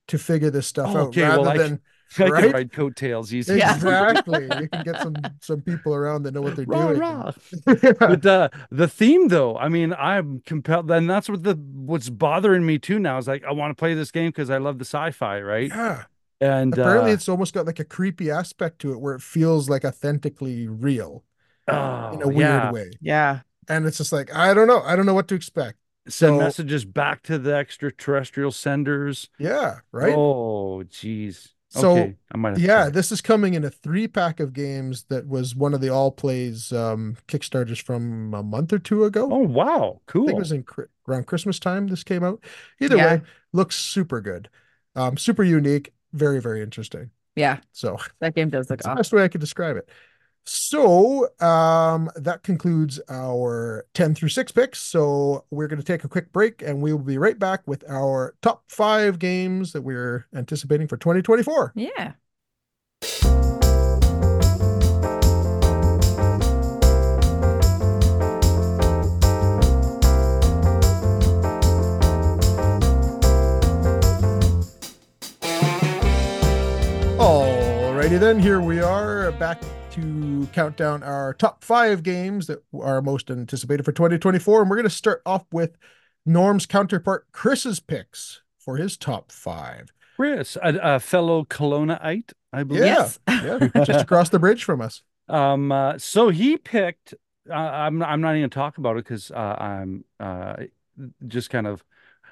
to figure this stuff Oh, out okay, rather well, than (laughs) I can Right? ride coattails easy. Yeah. Exactly. you can get some some people around that know what they're Rah, doing. rah. yeah. But uh, the theme, though, I mean, I'm compelled, and that's what the what's bothering me too now is like I want to play this game because I love the sci-fi, right? Yeah. And Apparently, uh, it's almost got like a creepy aspect to it where it feels like authentically real in oh, a weird yeah. way. Yeah. And it's just like, I don't know. I don't know what to expect. Send So- messages back to the extraterrestrial senders. Yeah. Right. Oh, geez. So, okay, I might have to yeah. try. This is coming in a three pack of games that was one of the all plays um, Kickstarters from a month or two ago. Oh, wow, I cool. think it was in around Christmas time this came out. Either Yeah. way, looks super good. Um, super unique, very, very interesting. Yeah. So That game does look that's the awesome. best way I could describe it. So um, that concludes our 10 through 6 picks. So we're going to take a quick break and we will be right back with our top five games that we're anticipating for 2024. Yeah. Alrighty then, here we are back to count down our top five games that are most anticipated for 2024. And we're going to start off with Norm's counterpart, Chris's picks for his top five. Chris, a, a fellow Kelownaite, I believe. Yeah. Yes. Yeah, just across the bridge from us. (laughs) Um, uh, so he picked. Uh, I'm I'm not even gonna talk about it because uh, I'm uh, just kind of.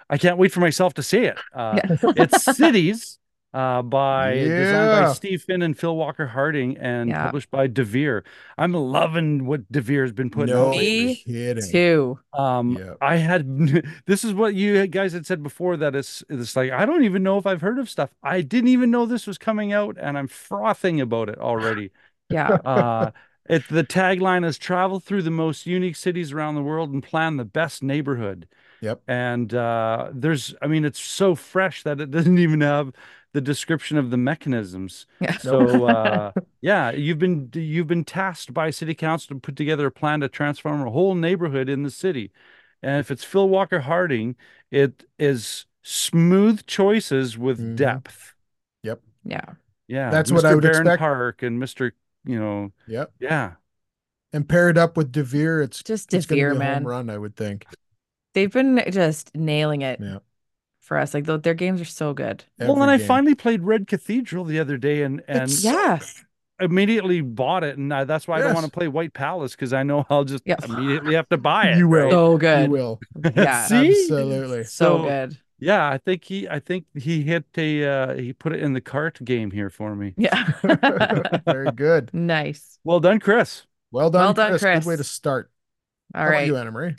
I can't wait for myself to see it. Uh, (laughs) it's Cities, uh, by designed by Steve Finn and Phil Walker Harding, and Yeah. published by Devir. I'm loving what Devir has been putting No out. lately. Me kidding. Two. Um, Yeah. I had (laughs) this is what you guys had said before that it's it's like I don't even know if I've heard of stuff. I didn't even know this was coming out, and I'm frothing about it already. (laughs) Yeah. Uh, it the tagline is travel through the most unique cities around the world and plan the best neighborhood. Yep. And uh, there's, I mean, it's so fresh that it (laughs) doesn't even have the description of the mechanisms. Yeah. So uh, (laughs) yeah, you've been you've been tasked by city council to put together a plan to transform a whole neighborhood in the city. And if it's Phil Walker Harding, it is smooth choices with Mhm. depth. Yep. Yeah. Yeah, That's what I Mr. would Barron expect. Park and Mr. You know, Yep. yeah. And paired up with Devir, it's Just it's going to Devir, be a man. home run, I would think. They've been just nailing it Yeah. For us. Like th- their games are so good. well, and Every I finally played Red Cathedral the other day, and and It's- Yeah. immediately bought it, and I, that's why I don't want to play White Palace because I know I'll just Yeah. immediately have to buy it. You will. right? So You will. (laughs) Yeah. (laughs) See? Absolutely. So So- good. Yeah, I think he, I think he hit a, uh, he put it in the cart game here for me. Yeah. (laughs) Very good. nice. Well done, Chris. Well done, Well done, Chris. Good way to start. All How about right. you, Anna Marie?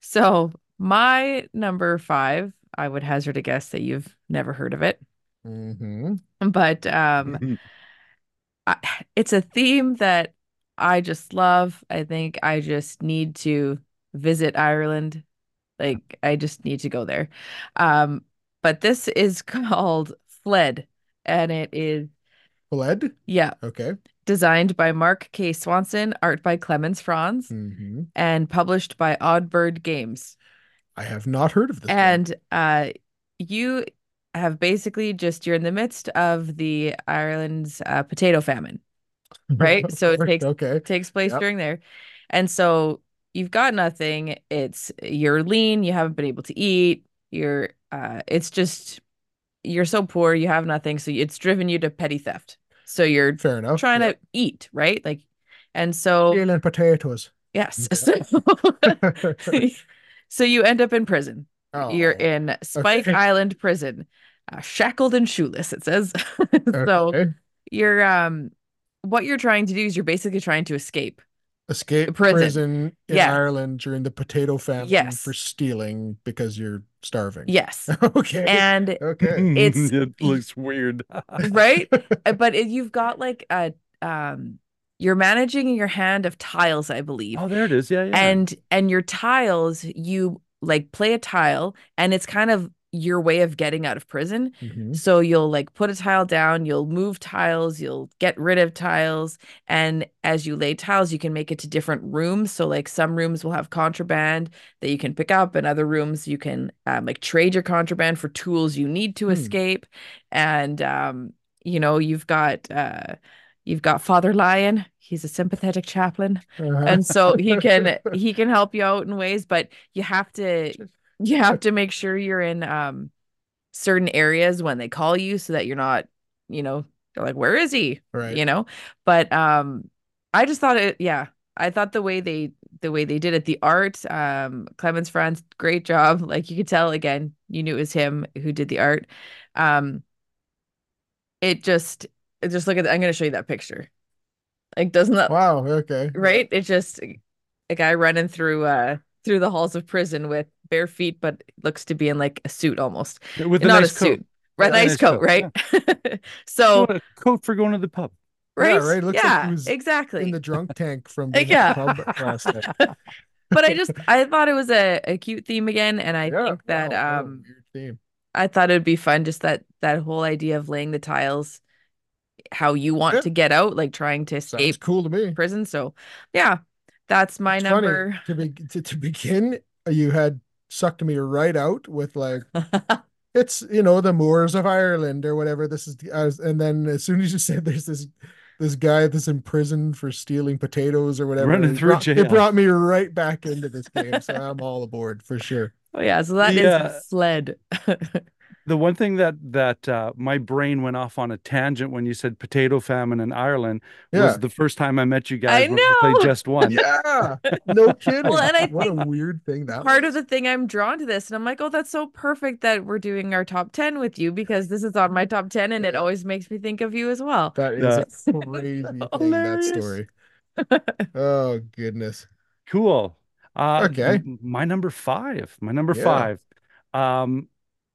So my number five, I would hazard a guess that you've never heard of it, Mm-hmm. but um, I, it's a theme that I just love. I think I just need to visit Ireland. Like I just need to go there. Um, but this is (laughs) called Fled, and it is Fled. yeah, Okay. designed by Mark K. Swanson, art by Clemens Franz, Mm-hmm. and published by Oddbird Games. I have not heard of this. And uh, you have basically just you're in the midst of the Ireland's uh, potato famine. (laughs) right? So it takes- okay. It takes place Yep. during there, and so you've got nothing. It's you're lean. You haven't been able to eat. You're uh, it's just you're so poor. You have nothing. So it's driven you to petty theft. So you're Fair enough. trying Yep. to eat, right? Like, and so Stealing potatoes. yes. (laughs) So, (laughs) so you end up in prison. You're Oh, in (laughs) Spike okay. Island prison, uh, shackled and shoeless. It says. (laughs) so okay. you're um, what you're trying to do is you're basically trying to escape. escape prison. prison, in Yeah. Ireland during the potato famine Yes. for stealing because you're starving. Yes, (laughs) okay. and okay. It's- it looks weird. right, but it, you've got like a um, you're managing your hand of tiles, I believe, oh, there it is. Yeah, yeah. and and your tiles you like play a tile, and it's kind of your way of getting out of prison. Mhm. So you'll like put a tile down, you'll move tiles, you'll get rid of tiles, and as you lay tiles, you can make it to different rooms. So like some rooms will have contraband that you can pick up, and other rooms you can um, like trade your contraband for tools you need to Hmm. escape. And um, you know, you've got uh you've got Father Lion. He's a sympathetic chaplain. Uh-huh. And so he can (laughs) he can help you out in ways, but you have to you have to make sure you're in um certain areas when they call you so that you're not, you know, they're like, where is he? right. You know? But um I just thought it yeah, I thought the way they the way they did it, the art, um, Clemens Franz, great job. Like you could tell again, you knew it was him who did the art. Um it just just look at that. I'm gonna show you that picture. Like doesn't that Wow. Okay. right? It's just a guy running through uh through the halls of prison with bare feet, but looks to be in like a suit almost. with a Not nice a coat. suit. Right, Yeah, nice, nice coat, coat, right? (laughs) so a coat for going to the pub. right, right, looks like yeah, he was exactly. In the drunk tank from the (laughs) Yeah. pub last night. (laughs) but I just I thought it was a, a cute theme again, and I Yeah, think that wow, um weird theme. I thought it would be fun just that that whole idea of laying the tiles how you want Yeah. to get out, like trying to Sounds escape cool to me. prison. So yeah, that's my It's funny, number. to be to, to begin, you had sucked me right out with like (laughs) it's you know the Moors of Ireland or whatever. This is was, and then as soon as you (laughs) said there's this this guy that's in prison for stealing potatoes or whatever, Running it through brought, jail. it brought me right back into this game. So I'm all aboard for sure. oh yeah, so that is Yeah. sled. (laughs) The one thing that that uh, my brain went off on a tangent when you said potato famine in Ireland Yeah. was the first time I met you guys I when we played know. just one. (laughs) Yeah, no (laughs) kidding. Well, and I what a weird thing that Part was. of the thing I'm drawn to this, and I'm like, oh, that's so perfect that we're doing our top 10 with you because this is on my top 10 and it always makes me think of you as well. That is That's a (laughs) crazy thing. That story. Oh goodness. Cool. Uh, Okay. m- my number five. My number Yeah. five. Um,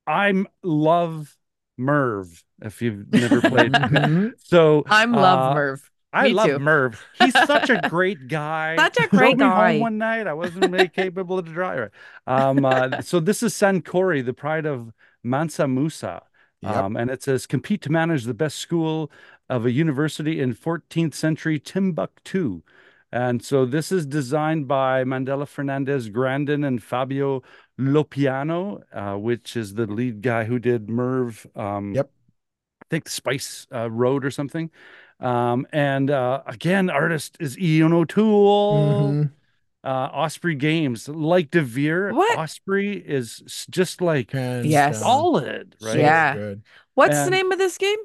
I'm love Merv. If you've never played, (laughs) Mhm. so I'm love uh, Merv. I Me love too. Merv. He's such a (laughs) great guy. Such a Drove great me guy. home one night. I wasn't really (laughs) capable to drive. Um, uh, so this is Sankore, the pride of Mansa Musa. Yep. Um, and it says compete to manage the best school of a university in 14th century Timbuktu. And so this is designed by Mandela Fernandez Grandon and Fabio Lopiano, uh, which is the lead guy who did Merv. Um, Yep. I think Spice uh, Road or something. Um, and uh, again, artist is Ian O'Toole. Mhm. Uh, Osprey Games, like Devir, What? Osprey is just like Yes. solid, right? Yeah. good. What's the name of this game?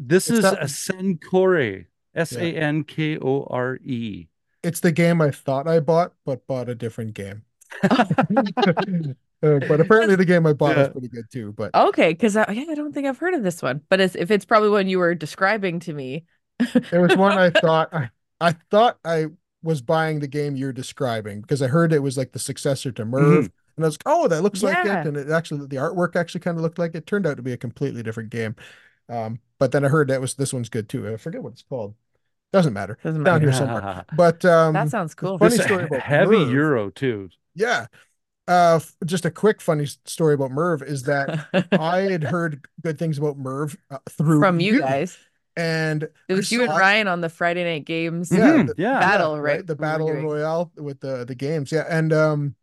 This It's is that- a Sankore, S A N K O R E. It's the game I thought I bought, but bought a different game. (laughs) Uh, but apparently the game I bought was pretty good too. But Okay, because I, yeah, I don't think I've heard of this one. But it's, if it's probably one you were describing to me. it was one I (laughs) thought I I thought I was buying the game you're describing because I heard it was like the successor to Merv. And I was like, oh, that looks like it. And it actually the artwork actually kind of looked like it. Turned out to be a completely different game. Um, but then I heard that was this one's good too. I forget what it's called. Doesn't matter. Doesn't Down here somewhere. (laughs) But um That sounds cool. funny This story about heavy Merv. Euro too. Yeah. Uh f- just a quick funny story about Merv is that (laughs) I had heard good things about Merv uh, through From you guys. and It was I you and saw it- Ryan on the Friday night games. Yeah, Mhm, the- yeah. Battle, right? The battle doing. royale with the the games. Yeah, and um,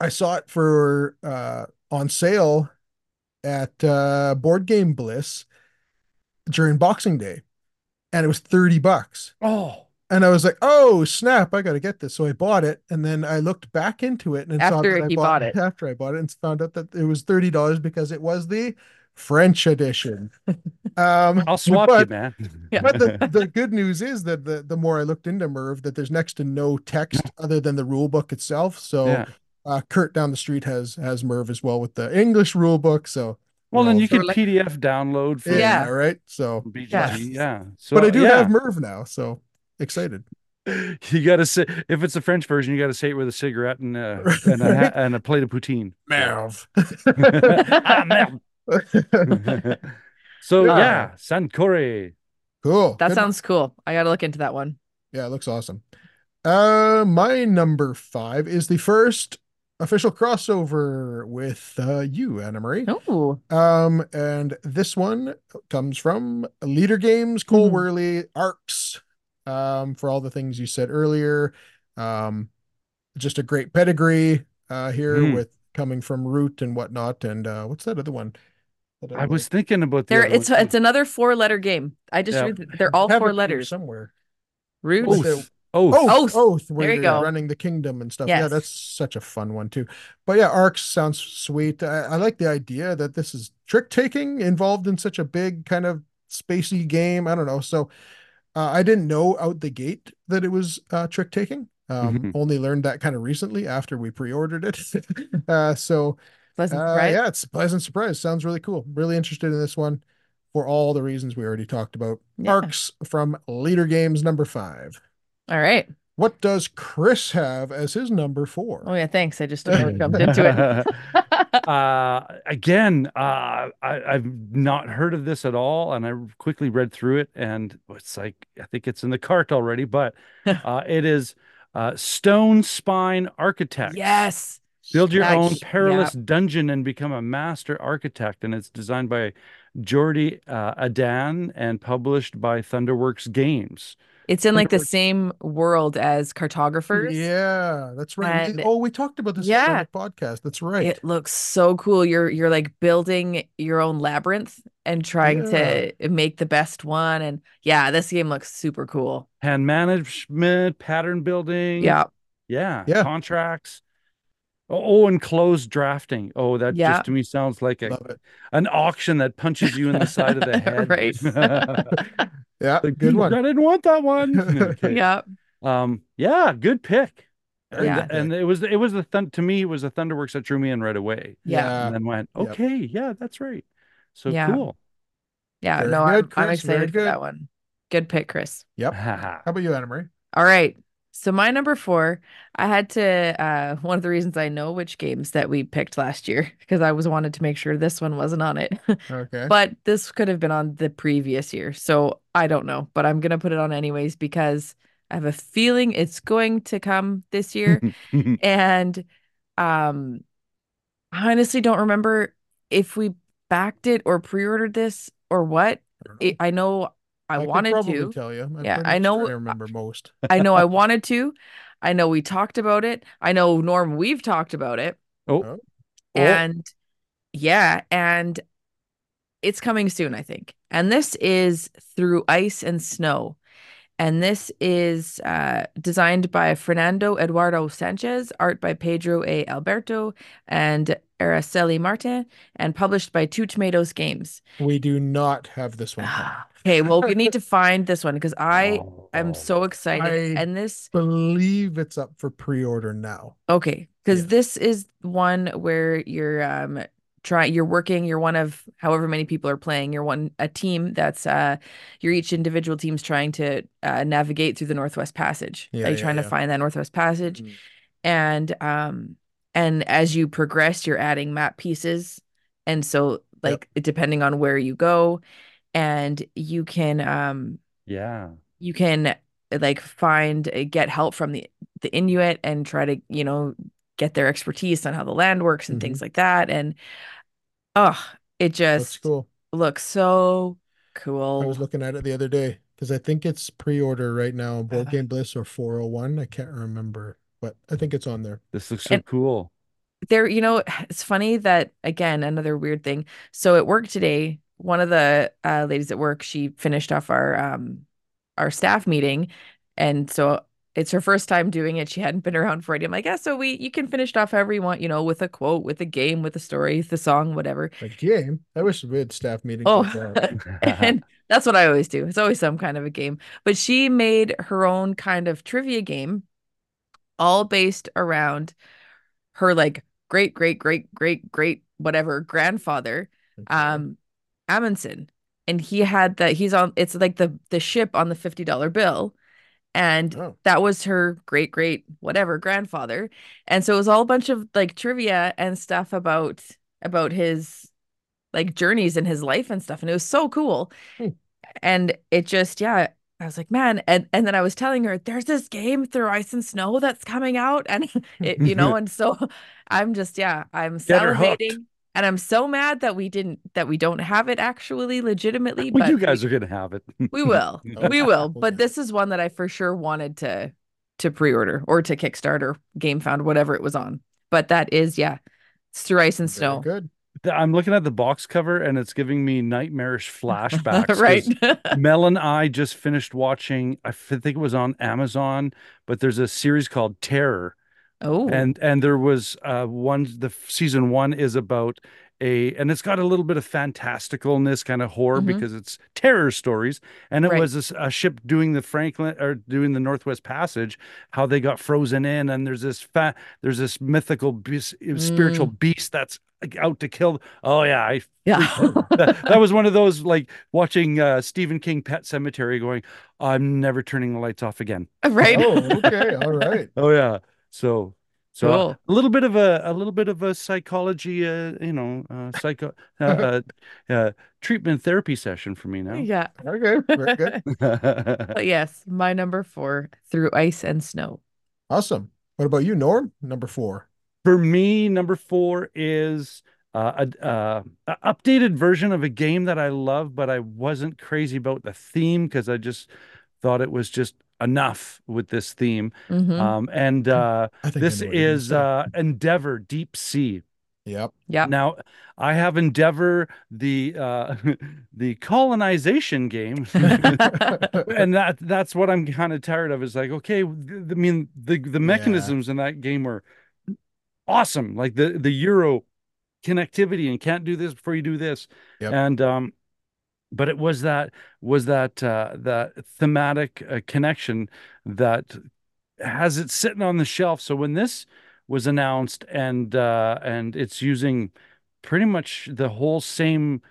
I saw it for uh on sale at uh Board Game Bliss during Boxing Day, and it was thirty bucks. Oh, And I was like, "Oh snap! I got to get this." So I bought it, and then I looked back into it and saw After that I he bought, bought it. (laughs) After I bought it, and found out that it was thirty dollars because it was the French edition. (laughs) Um, I'll swap but, you, man. Yeah. (laughs) But the, the good news is that the, the more I looked into Merv, that there's next to no text other than the rule book itself. So yeah. uh, Kurt down the street has has Merv as well with the English rule book. So Well, we're then you can like- PDF download from yeah, Yeah. right. So, BGG. Yes. Yeah. So but I do yeah. have Merv now, so excited. You got to say if it's the French version, you got to say it with a cigarette and a and a, ha- and a plate of poutine. Merv. (laughs) ah, merde. (laughs) so Yeah. yeah, Sankore. cool. That Good sounds cool. I got to look into that one. Yeah, it looks awesome. Uh, my number five is the first official crossover with uh, you, Anna Marie. Oh, Um, and this one comes from Leder Games, Cole Mhm. Wehrle, Arcs. Um, for all the things you said earlier. Um, just a great pedigree uh here Mhm. with coming from Root and whatnot. And uh, what's that other one? that I was like. thinking about the There, it's one, it's another four letter game. I just Yeah. read they're all Have four letters. somewhere. Root. With the- Oath. Oath. Oath, Oath. Oath, where There you you're go. running the kingdom and stuff. Yeah, that's such a fun one too. But yeah, Arcs sounds sweet. I, I like the idea that this is trick taking involved in such a big kind of spacey game. I don't know. So uh, I didn't know out the gate that it was uh, trick taking. Um, Mhm. Only learned that kind of recently after we pre-ordered it. (laughs) uh, so Pleasant uh, surprise. yeah, it's a pleasant surprise. Sounds really cool. Really interested in this one for all the reasons we already talked about. Yeah. Arcs from Leder Games number five. All right. What does Chris have as his number four? Oh yeah, thanks. I just (laughs) about jumped into it. (laughs) uh again uh I, i've not heard of this at all and i quickly read through it and it's like i think it's in the cart already but (laughs) uh it is uh Stonespine architect yes. build your own Nice. perilous dungeon and become a master architect and it's designed by jordi uh, adan and published by thunderworks games It's in like the same world as cartographers. Yeah, that's right. And- oh, we talked about this Yeah. on the podcast. That's right. It looks so cool. You're you're like building your own labyrinth and trying to make the best one. And yeah, this game looks super cool. hand management pattern building Yeah. Yeah, Yeah. contracts. Oh, oh, and closed drafting. Oh, that Yeah. just to me sounds like a, an auction that punches you in the side of the (laughs) head. Right. (laughs) (laughs) Yeah, Like, good "Hmm, one. I didn't want that one. (laughs) Okay. Yeah. Um, yeah, good pick. And, Yeah. th- and it was it was the thun- to me it was the Thunderworks that drew me in right away. Yeah. And then went, Yep. okay, yeah, that's right. So Yeah. cool. Yeah. Very no, good, I'm, I'm Chris, very excited for that one. Good pick, Chris. Yep. (laughs) How about you, Anna Marie? All right. So my number four, I had to uh one of the reasons I know which games that we picked last year because I was wanted to make sure this one wasn't on it. (laughs) Okay. But this could have been on the previous year. So I don't know, but I'm gonna put it on anyways because I have a feeling it's going to come this year. (laughs) and um I honestly don't remember if we backed it or pre-ordered this or what. I know. It, I I, wanted probably to. tell you. I'm Yeah, I know- sure I remember most. (laughs) I know I (laughs) wanted to. I know we talked about it. I know Norm, we've talked about it. oh, Oh. oh. And yeah, and it's coming soon, I think. And this is through ice and snow. And this is uh, designed by Fernando Eduardo Sanchez, art by Pedro A. Alberto and Araceli Martin, and published by Two Tomatoes Games. We do not have this one. (sighs) okay, well, we need to (laughs) find this one because I am Oh. so excited. I- and this I believe it's up for pre-order now. Okay, because Yeah. this is one where you're um trying you're working, you're one of however many people are playing, you're one a team that's uh you're each individual team's trying to uh navigate through the Northwest Passage. Yeah, Like yeah, trying to find that Northwest Passage. Mm. And um and as you progress, you're adding map pieces. And so like depending on where you go, and you can um yeah. you can like find uh, get help from the the Inuit and try to you know get their expertise on how the land works and things like that and oh it. Looks just cool. looks so cool. I was looking at it the other day because I think it's pre-order right now. Board Uh. Game Bliss or 401. I can't remember, but I think it's on there. This looks so And- cool. there you know it's funny that again another weird thing so at work today one of the uh, ladies at work she finished off our um our staff meeting and so it's her first time doing it she hadn't been around for it i'm like yeah so we you can finish it off however you want you know with a quote with a game with a story the song whatever A game. I wish we had staff meetings. oh like that. (laughs) (laughs) and that's what i always do it's always some kind of a game but she made her own kind of trivia game all based around her like great great great great great whatever grandfather Okay. um Amundsen and he had that he's on it's like the the ship on the $50 bill and Oh. that was her great great whatever grandfather and so it was all a bunch of like trivia and stuff about about his like journeys in his life and stuff and it was so cool Hmm. and it just yeah I was like man and and then I was telling her there's this game through ice and snow that's coming out and (laughs) it you know (laughs) and so I'm just yeah I'm Get salivating and I'm so mad that we didn't that we don't have it actually legitimately well, but you guys we, are gonna have it. (laughs) we will (laughs) we will but this is one that I for sure wanted to to pre-order or to Kickstarter GameFound whatever it was on but that is yeah it's through ice and Very snow good. I'm looking at the box cover and it's giving me nightmarish flashbacks. (laughs) right. Mel and I just finished watching, I think it was on Amazon, but there's a series called Terror. Oh. And and there was uh one the season one is about a and it's got a little bit of fantasticalness kind of horror Mhm. because it's terror stories and it Right. was a ship doing the Franklin or doing the Northwest Passage how they got frozen in and there's this fat there's this mythical beast, spiritual beast that's out to kill oh yeah I yeah. that, that was one of those like watching uh Stephen King Pet Sematary going I'm never turning the lights off again right. Oh, okay. All right. (laughs) Oh yeah. So so Cool. a little bit of a a little bit of a psychology uh you know uh psycho uh, (laughs) uh, uh treatment therapy session for me now. Yeah. (laughs) Okay. Very good. (laughs) But yes, my number four through ice and snow. Awesome. What about you, Norm? Number four. For me, number 4 is uh, a, uh, a updated version of a game that I love, but I wasn't crazy about the theme because I just thought it was just enough with this theme. Mhm. Um, and uh, I think I this know what you're gonna is uh, Endeavor Deep Sea. Yep. Yep. Now, I have Endeavor, the uh, (laughs) the colonization game, (laughs) and that that's what I'm kind of tired of. Is like, okay, th- I mean, the the mechanisms in that game are awesome, like the the Euro connectivity and can't do this before you do this, Yep. and um, but it was that was that uh, that thematic uh, connection that has it sitting on the shelf. So when this was announced and uh, and it's using pretty much the whole same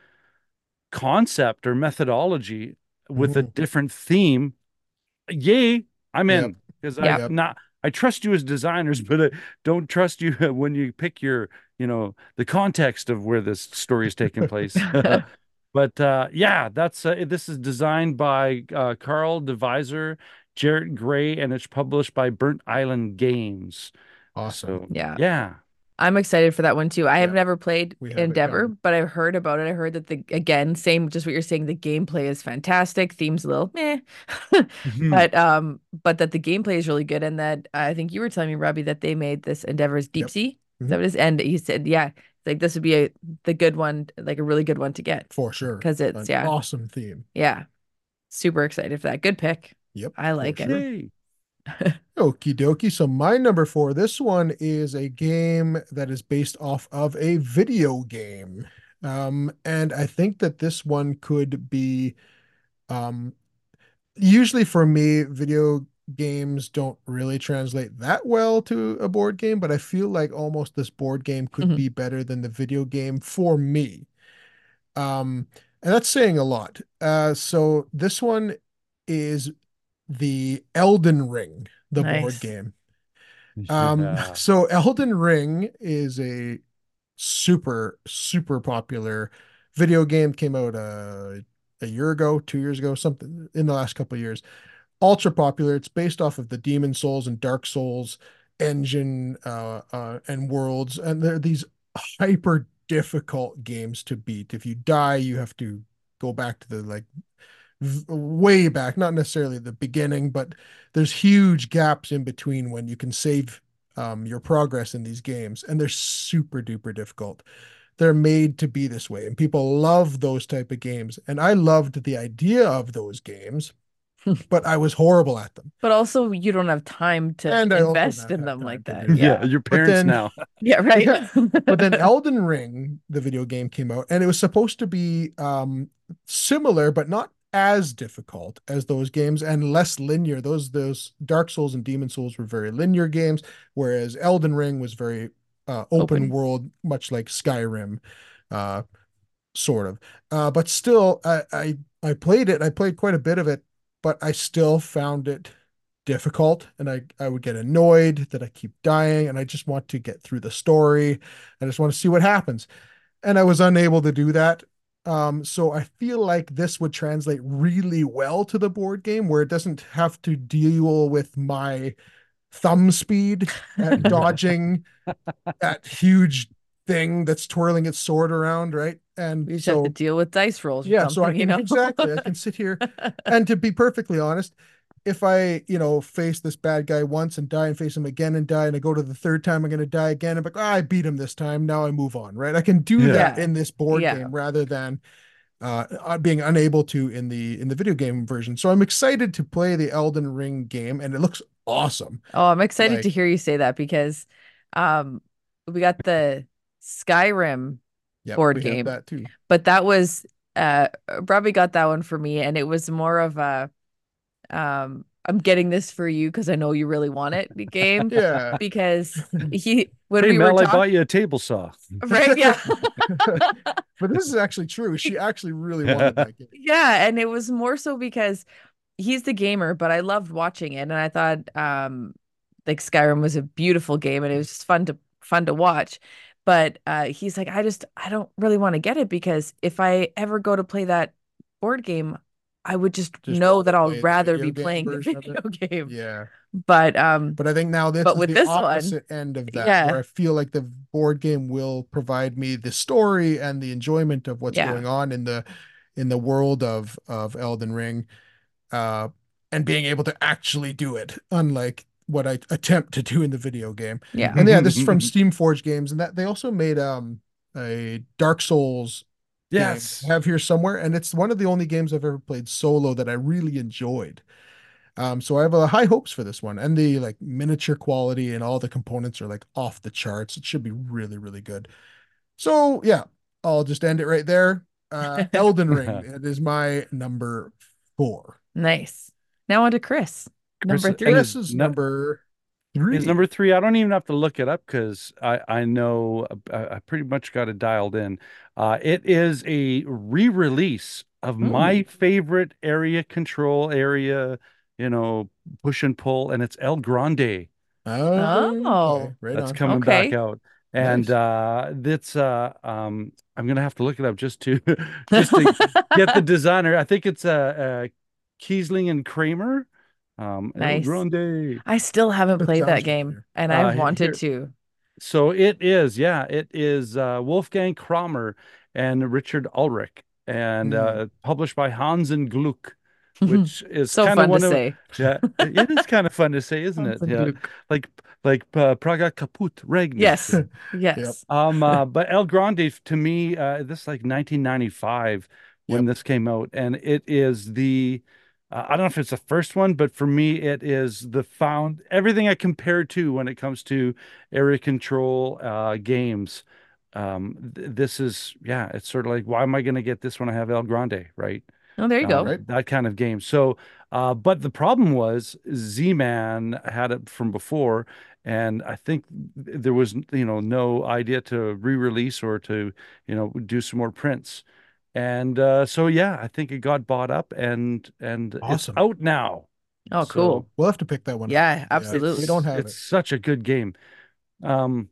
concept or methodology with a different theme, yay, I'm in because Yep. I'm not. I trust you as designers, (laughs) but I don't trust you (laughs) when you pick your, you know, the context of where this story is taking place. (laughs) But uh, yeah, that's uh, this is designed by uh, Carl Deviser, Jarratt Gray, and it's published by Burnt Island Games. Awesome. So Yeah. yeah, I'm excited for that one too. I have never played We have it Endeavor, but I've heard about it. I heard that the again, same just what you're saying, the gameplay is fantastic. Theme's a little meh. (laughs) Hmm. but um, but that the gameplay is really good and that I think you were telling me, Robbie, that they made this Endeavor's Deep Yep. Sea. Is Mhm. that what it is? And you said, yeah, like this would be a the good one, like a really good one to get. For sure because it's- An yeah. Awesome theme. Yeah. Super excited for that. Good pick. Yep. I like it. sure. Okie dokie. So my number four, this one is a game that is based off of a video game. Um, and I think that this one could be um usually for me, video games don't really translate that well to a board game, but I feel like almost this board game could Mhm. be better than the video game for me. Um, and that's saying a lot. Uh, so this one is the Elden Ring, the board game. Um, Yeah. (laughs) so Elden Ring is a super, super popular video game. Came out uh, a year ago, two years ago, something in the last couple of years. Ultra popular. It's based off of the Demon Souls and Dark Souls engine uh, uh, and worlds, and they're these hyper difficult games to beat. If you die, you have to go back to the like way back, not necessarily the beginning, but there's huge gaps in between when you can save um, your progress in these games, and they're super duper difficult. They're made to be this way, and people love those type of games. And I loved the idea of those games, (laughs) but I was horrible at them. But also you don't have time to And invest in them like that. that. yeah, Yeah. your parents then- now. (laughs) (laughs) Yeah, right. Yeah. But then Elden Ring, the video game came out, and it was supposed to be um, similar, but not as difficult as those games and less linear. Those those Dark Souls and Demon Souls were very linear games, whereas Elden Ring was very uh, open, Open. world, much like Skyrim, uh, sort of. Uh, but still, I, I I played it. I played quite a bit of it, but I still found it difficult and I, I would get annoyed that I keep dying and I just want to get through the story. I just want to see what happens. And I was unable to do that. Um, so I feel like this would translate really well to the board game where it doesn't have to deal with my thumb speed at (laughs) dodging that huge thing that's twirling its sword around, right? And You just so have to deal with dice rolls yeah, so I something, you can know. exactly I can sit here (laughs) and to be perfectly honest, if I, you know, face this bad guy once and die and face him again and die, and I go to the third time, I'm going to die again. I'm like, oh, I beat him this time. Now I move on, right? I can do Yeah. that in this board Yeah. game rather than uh, uh, being unable to in the in the video game version. So I'm excited to play the Elden Ring game, and it looks awesome. Oh, I'm excited to hear you say that because um we got the Skyrim, Yeah, Board we have game. that too. but that was uh Robbie got that one for me and it was more of a um I'm getting this for you because I know you really want it game Yeah. (laughs) because he when hey we Mel, were I bought you a table saw. right yeah (laughs) but this is actually true. She actually really wanted that (laughs) game. Yeah, and it was more so because he's the gamer, but I loved watching it, and I thought um like Skyrim was a beautiful game, and it was just fun to fun to watch. But uh, he's like, I just I don't really want to get it because if I ever go to play that board game, I would just, Just know that I'll rather be playing the (laughs) video game. Yeah. But um, But I think now this But with the this one- opposite end of that, Yeah. where I feel like the board game will provide me the story and the enjoyment of what's Yeah. going on in the in the world of of Elden Ring, uh, and being able to actually do it, unlike what I attempt to do in the video game. yeah, And yeah, this is from (laughs) Steam Forge Games, and that they also made um a Dark Souls game Yes. I have here somewhere, and it's one of the only games I've ever played solo that I really enjoyed. Um, so I have uh, high hopes for this one, and the like miniature quality and all the components are like off the charts. It should be really, really good. So yeah, I'll just end it right there. Uh, (laughs) Elden Ring, it is my number four. nice. Now on to Chris, Chris- number and three. his Chris is nu- number three. Is number three. I don't even have to look it up because I I know I, I pretty much got it dialed in. Uh, it is a re-release of my favorite area control area, you know, push and pull, and it's El Grande. Oh, Oh. okay, right That's on. coming back out. And Nice. uh that's uh um I'm gonna have to look it up just to (laughs) just to get the designer. I think it's uh, uh Kiesling and Kramer. Um El Nice. Grande. I still haven't played that game, familiar. and Uh, I here- wanted to. So it is, yeah, it is uh, Wolfgang Kramer and Richard Ulrich, and Hmm. uh, published by Hans and Gluck, (laughs) which is so kind fun of one of say. yeah, it is kind of fun to say, isn't it? Yeah, like like uh, Praga Caput Regni. Yes, (laughs) yes. Um, uh, (laughs) but El Grande to me, uh, this is like 1995 when Yep. this came out, and it is the uh, I don't know if it's the first one, but for me, it is the found everything I compare to when it comes to area control uh, games. Um, th- this is yeah, it's sort of like why am I going to get this when I have El Grande, right? Oh, there you Um, go. right. That kind of game. So, uh, but the problem was Z-Man had it from before, and I think there was, you know, no idea to re-release or to, you know, do some more prints. And uh, so, yeah, I think it got bought up and and Awesome. it's out now. Oh, So, cool. We'll have to pick that one. up. Yeah, absolutely. we don't have it's it. such a good game. Um,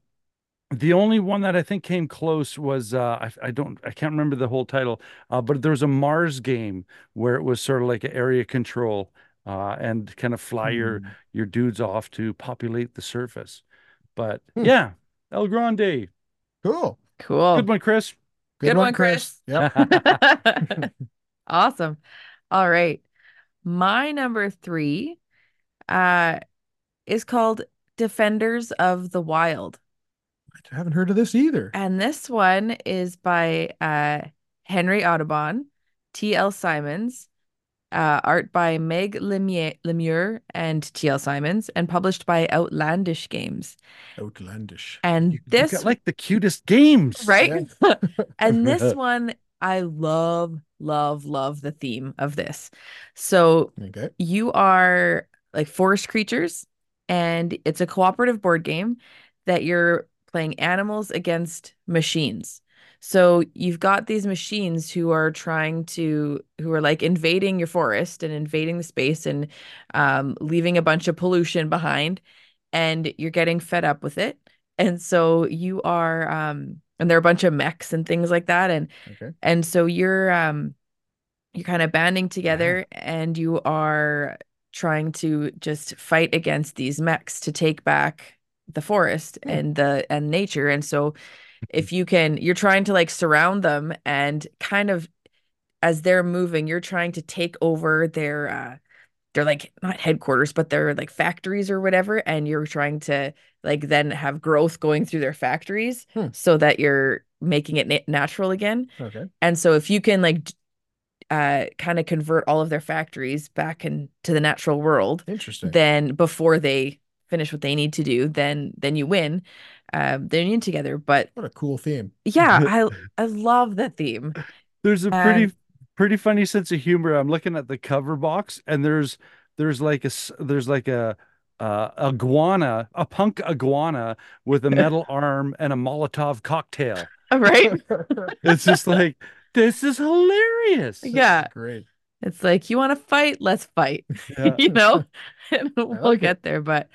the only one that I think came close was uh, I, I don't I can't remember the whole title, uh, but there was a Mars game where it was sort of like an area control uh, and kind of fly your Hmm. your dudes off to populate the surface. But Hmm. yeah, El Grande, Cool. Cool. good one, Chris. Good one, Chris. Yep. (laughs) (laughs) Awesome. All right. My number three uh is called Defenders of the Wild. I haven't heard of this either. And this one is by uh Henry Audubon, T.L. Simons, uh, art by Meg Lemire, Lemure and T.L. Simons, and published by Outlandish Games. Outlandish. And You- you this got like the cutest games, right? (laughs) (laughs) and this one, I love, love, love the theme of this. So Okay. you are like forest creatures, and it's a cooperative board game that you're playing animals against machines. So you've got these machines who are trying to, who are like invading your forest and invading the space and um, leaving a bunch of pollution behind, and you're getting fed up with it. And so you are, um, and there are a bunch of mechs and things like that, and Okay. and so you're um you're kind of banding together and you are trying to just fight against these mechs to take back the forest Hmm. and the and nature. And so if you can you're trying to like surround them and kind of as they're moving, you're trying to take over their uh they're like not headquarters, but they're like factories or whatever, and you're trying to like then have growth going through their factories Hmm. so that you're making it na- natural again. Okay. And so if you can like uh kind of convert all of their factories back into the natural world, Interesting. then before they finish what they need to do, then then you win. Um, they're in together. But what a cool theme. yeah, (laughs) I I love that theme. There's a pretty And- pretty funny sense of humor. I'm looking at the cover box and there's there's like a there's like a uh, iguana, a punk iguana with a (laughs) metal arm and a Molotov cocktail. Right? (laughs) It's just like this is hilarious. This is Yeah. Great. It's like you want to fight, let's fight. Yeah. you know, and we'll like it. get there. But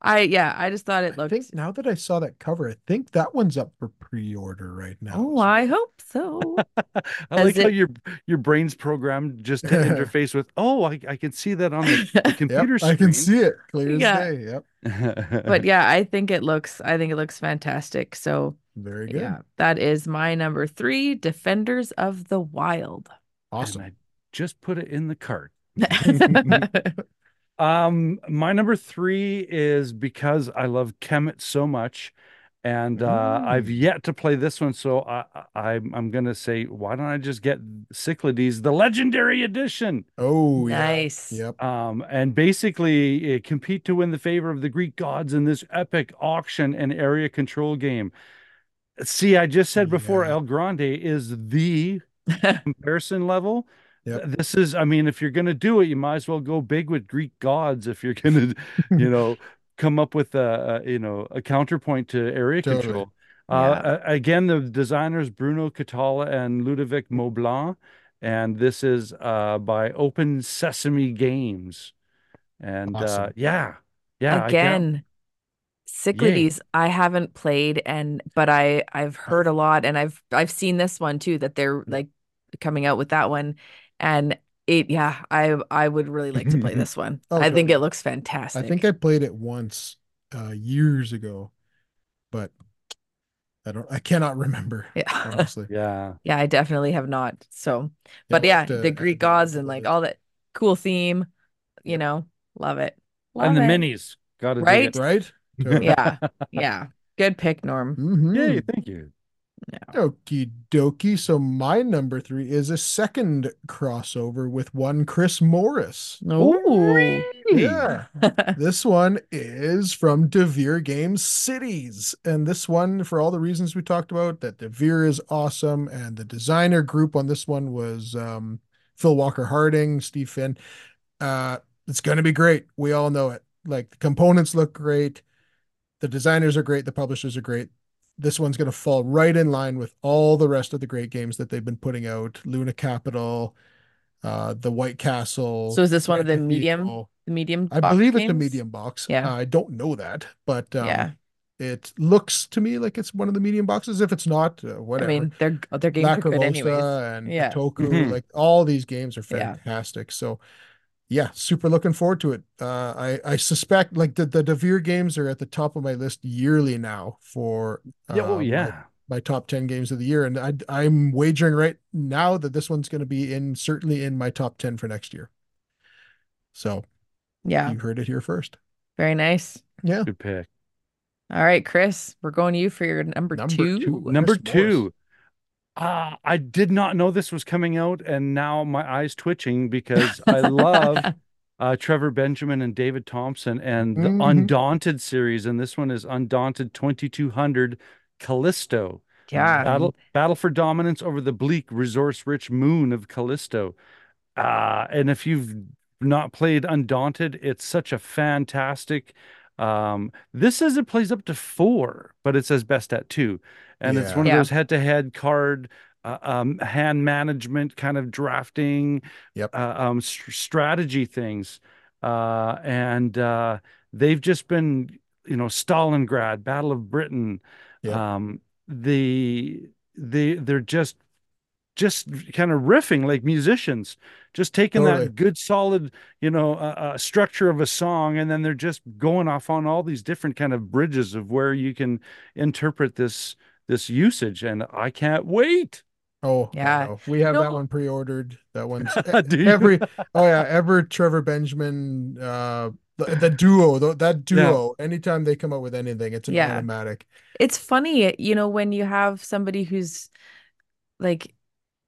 I, yeah, I just thought it I looked. think now that I saw that cover, I think that one's up for pre-order right now. Oh, I hope so. (laughs) I like Does how your your brain's programmed just to (laughs) interface with. Oh, I, I can see that on the, the (laughs) Yep, computer screen. I can see it clear as Yeah. day. Yep. but yeah, I think it looks. I think it looks fantastic. So Very good. yeah, that is my number three. Defenders of the Wild. Awesome. And I just put it in the cart. Um, my number three is because I love Kemet so much, and uh, I've Mm. yet to play this one, so I, I I'm I'm gonna say, why don't I just get Cyclades, the Legendary Edition? Oh, yeah. nice. Yep. Um, and basically uh, compete to win the favor of the Greek gods in this epic auction and area control game. See, I just said before, Yeah. El Grande is the (laughs) comparison level. Yep. This is, I mean, if you're going to do it, you might as well go big with Greek gods. If you're (laughs) going to, you (laughs) know, come up with a, a you know a counterpoint to area Totally. control. Yeah. Uh, a- again, the designers Bruno Cathala and Ludovic Maublanc, and this is uh, by Open Sesame Games. And uh, Awesome. yeah, yeah, I can't- Again, Cyclades, I haven't played and but I I've heard a lot and I've I've seen this one too that they're like coming out with that one and it yeah, I I would really like to play (laughs) this one. Oh, I think it looks fantastic. I think I played it once uh years ago, but I don't I cannot remember, yeah. (laughs) honestly. yeah. Yeah, I definitely have not. So, but we'll yeah, have the Greek gods and like all that cool theme, you Yep. know, love it. and the it. minis, got to Right? Right? (laughs) Yeah. Yeah. Good pick, Norm. Mhm. Yay, thank you. Okie dokie. So my number three is a second crossover with one Chris Morris. Ooh. Yeah. (laughs) this one is from Devir Games Cities. And this one, for all the reasons we talked about, that Devir is awesome. And the designer group on this one was um, Phil Walker Harding, Steve Finn. Uh, it's going to be great. We all know it. Like the components look great. The designers are great. The publishers are great. This one's going to fall right in line with all the rest of the great games that they've been putting out. Luna Capital, uh, the White Castle. So is this one of the Red medium Cathedral. the medium I box believe it's a medium box. Yeah. I don't know that, but um, Yeah. it looks to me like it's one of the medium boxes. If it's not, uh, I whatever. mean, their their games are good anyways. And Yeah. Toku, Mhm. like all these games are Yeah. fantastic. So yeah, super looking forward to it. Uh, I I suspect like the the Devir games are at the top of my list yearly now for Yeah, oh uh, my- yeah. my, top ten games of the year, and I I'm wagering right now that this one's going to be in certainly in my top ten for next year. So Yeah. you heard it here first. Very nice. Yeah. Good pick. All right, Chris, we're going to you for your number, Number two. two. Number Chris Morris. two. Uh, I did not know this was coming out, and now my eyes twitching because I love (laughs) uh, Trevor Benjamin and David Thompson and the Mhm. Undaunted series, and this one is Undaunted 2200 Callisto. yeah. Battle Battle for Dominance over the bleak, resource-rich moon of Callisto. Uh, and if you've not played Undaunted, it's such a fantastic. Um, this says it plays up to four, but it says best at two, and it's one of Yeah. those head-to-head card, uh, um, hand management kind of drafting, Yep. uh, um, st- strategy things. Uh, and uh, they've just been, you know, Stalingrad, Battle of Britain, Yep. um, the the they're just just kind of riffing like musicians, just taking Totally. that good solid, you know, uh, uh, structure of a song, and then they're just going off on all these different kind of bridges of where you can interpret this this usage, and I can't wait. Oh, Yeah. know. We have that one pre-ordered. That one's (laughs) Do you? every oh yeah, ever Trevor Benjamin uh the, the duo, the, that duo, anytime they come out with anything, it's an Yeah. automatic. It's funny, you know, when you have somebody who's like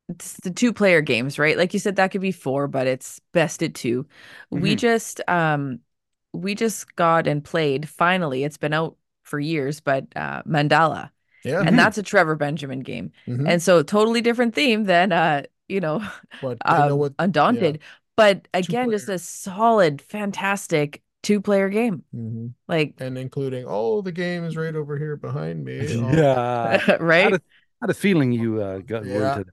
it's the two player games, right? Like you said, that could be four, but it's best at 2 We Mhm. just um we just got and played finally. It's been out for years, but uh Mandala. Yeah. And that's a Trevor Benjamin game. Mhm. And so totally different theme than uh, you know, (laughs) But they know um, what Undaunted. But again, just a solid, fantastic two player game. Mhm. Like and including oh the game is right over here behind me. (laughs) Oh, Yeah. (laughs) Had right? a, had a feeling you uh, got Yeah. word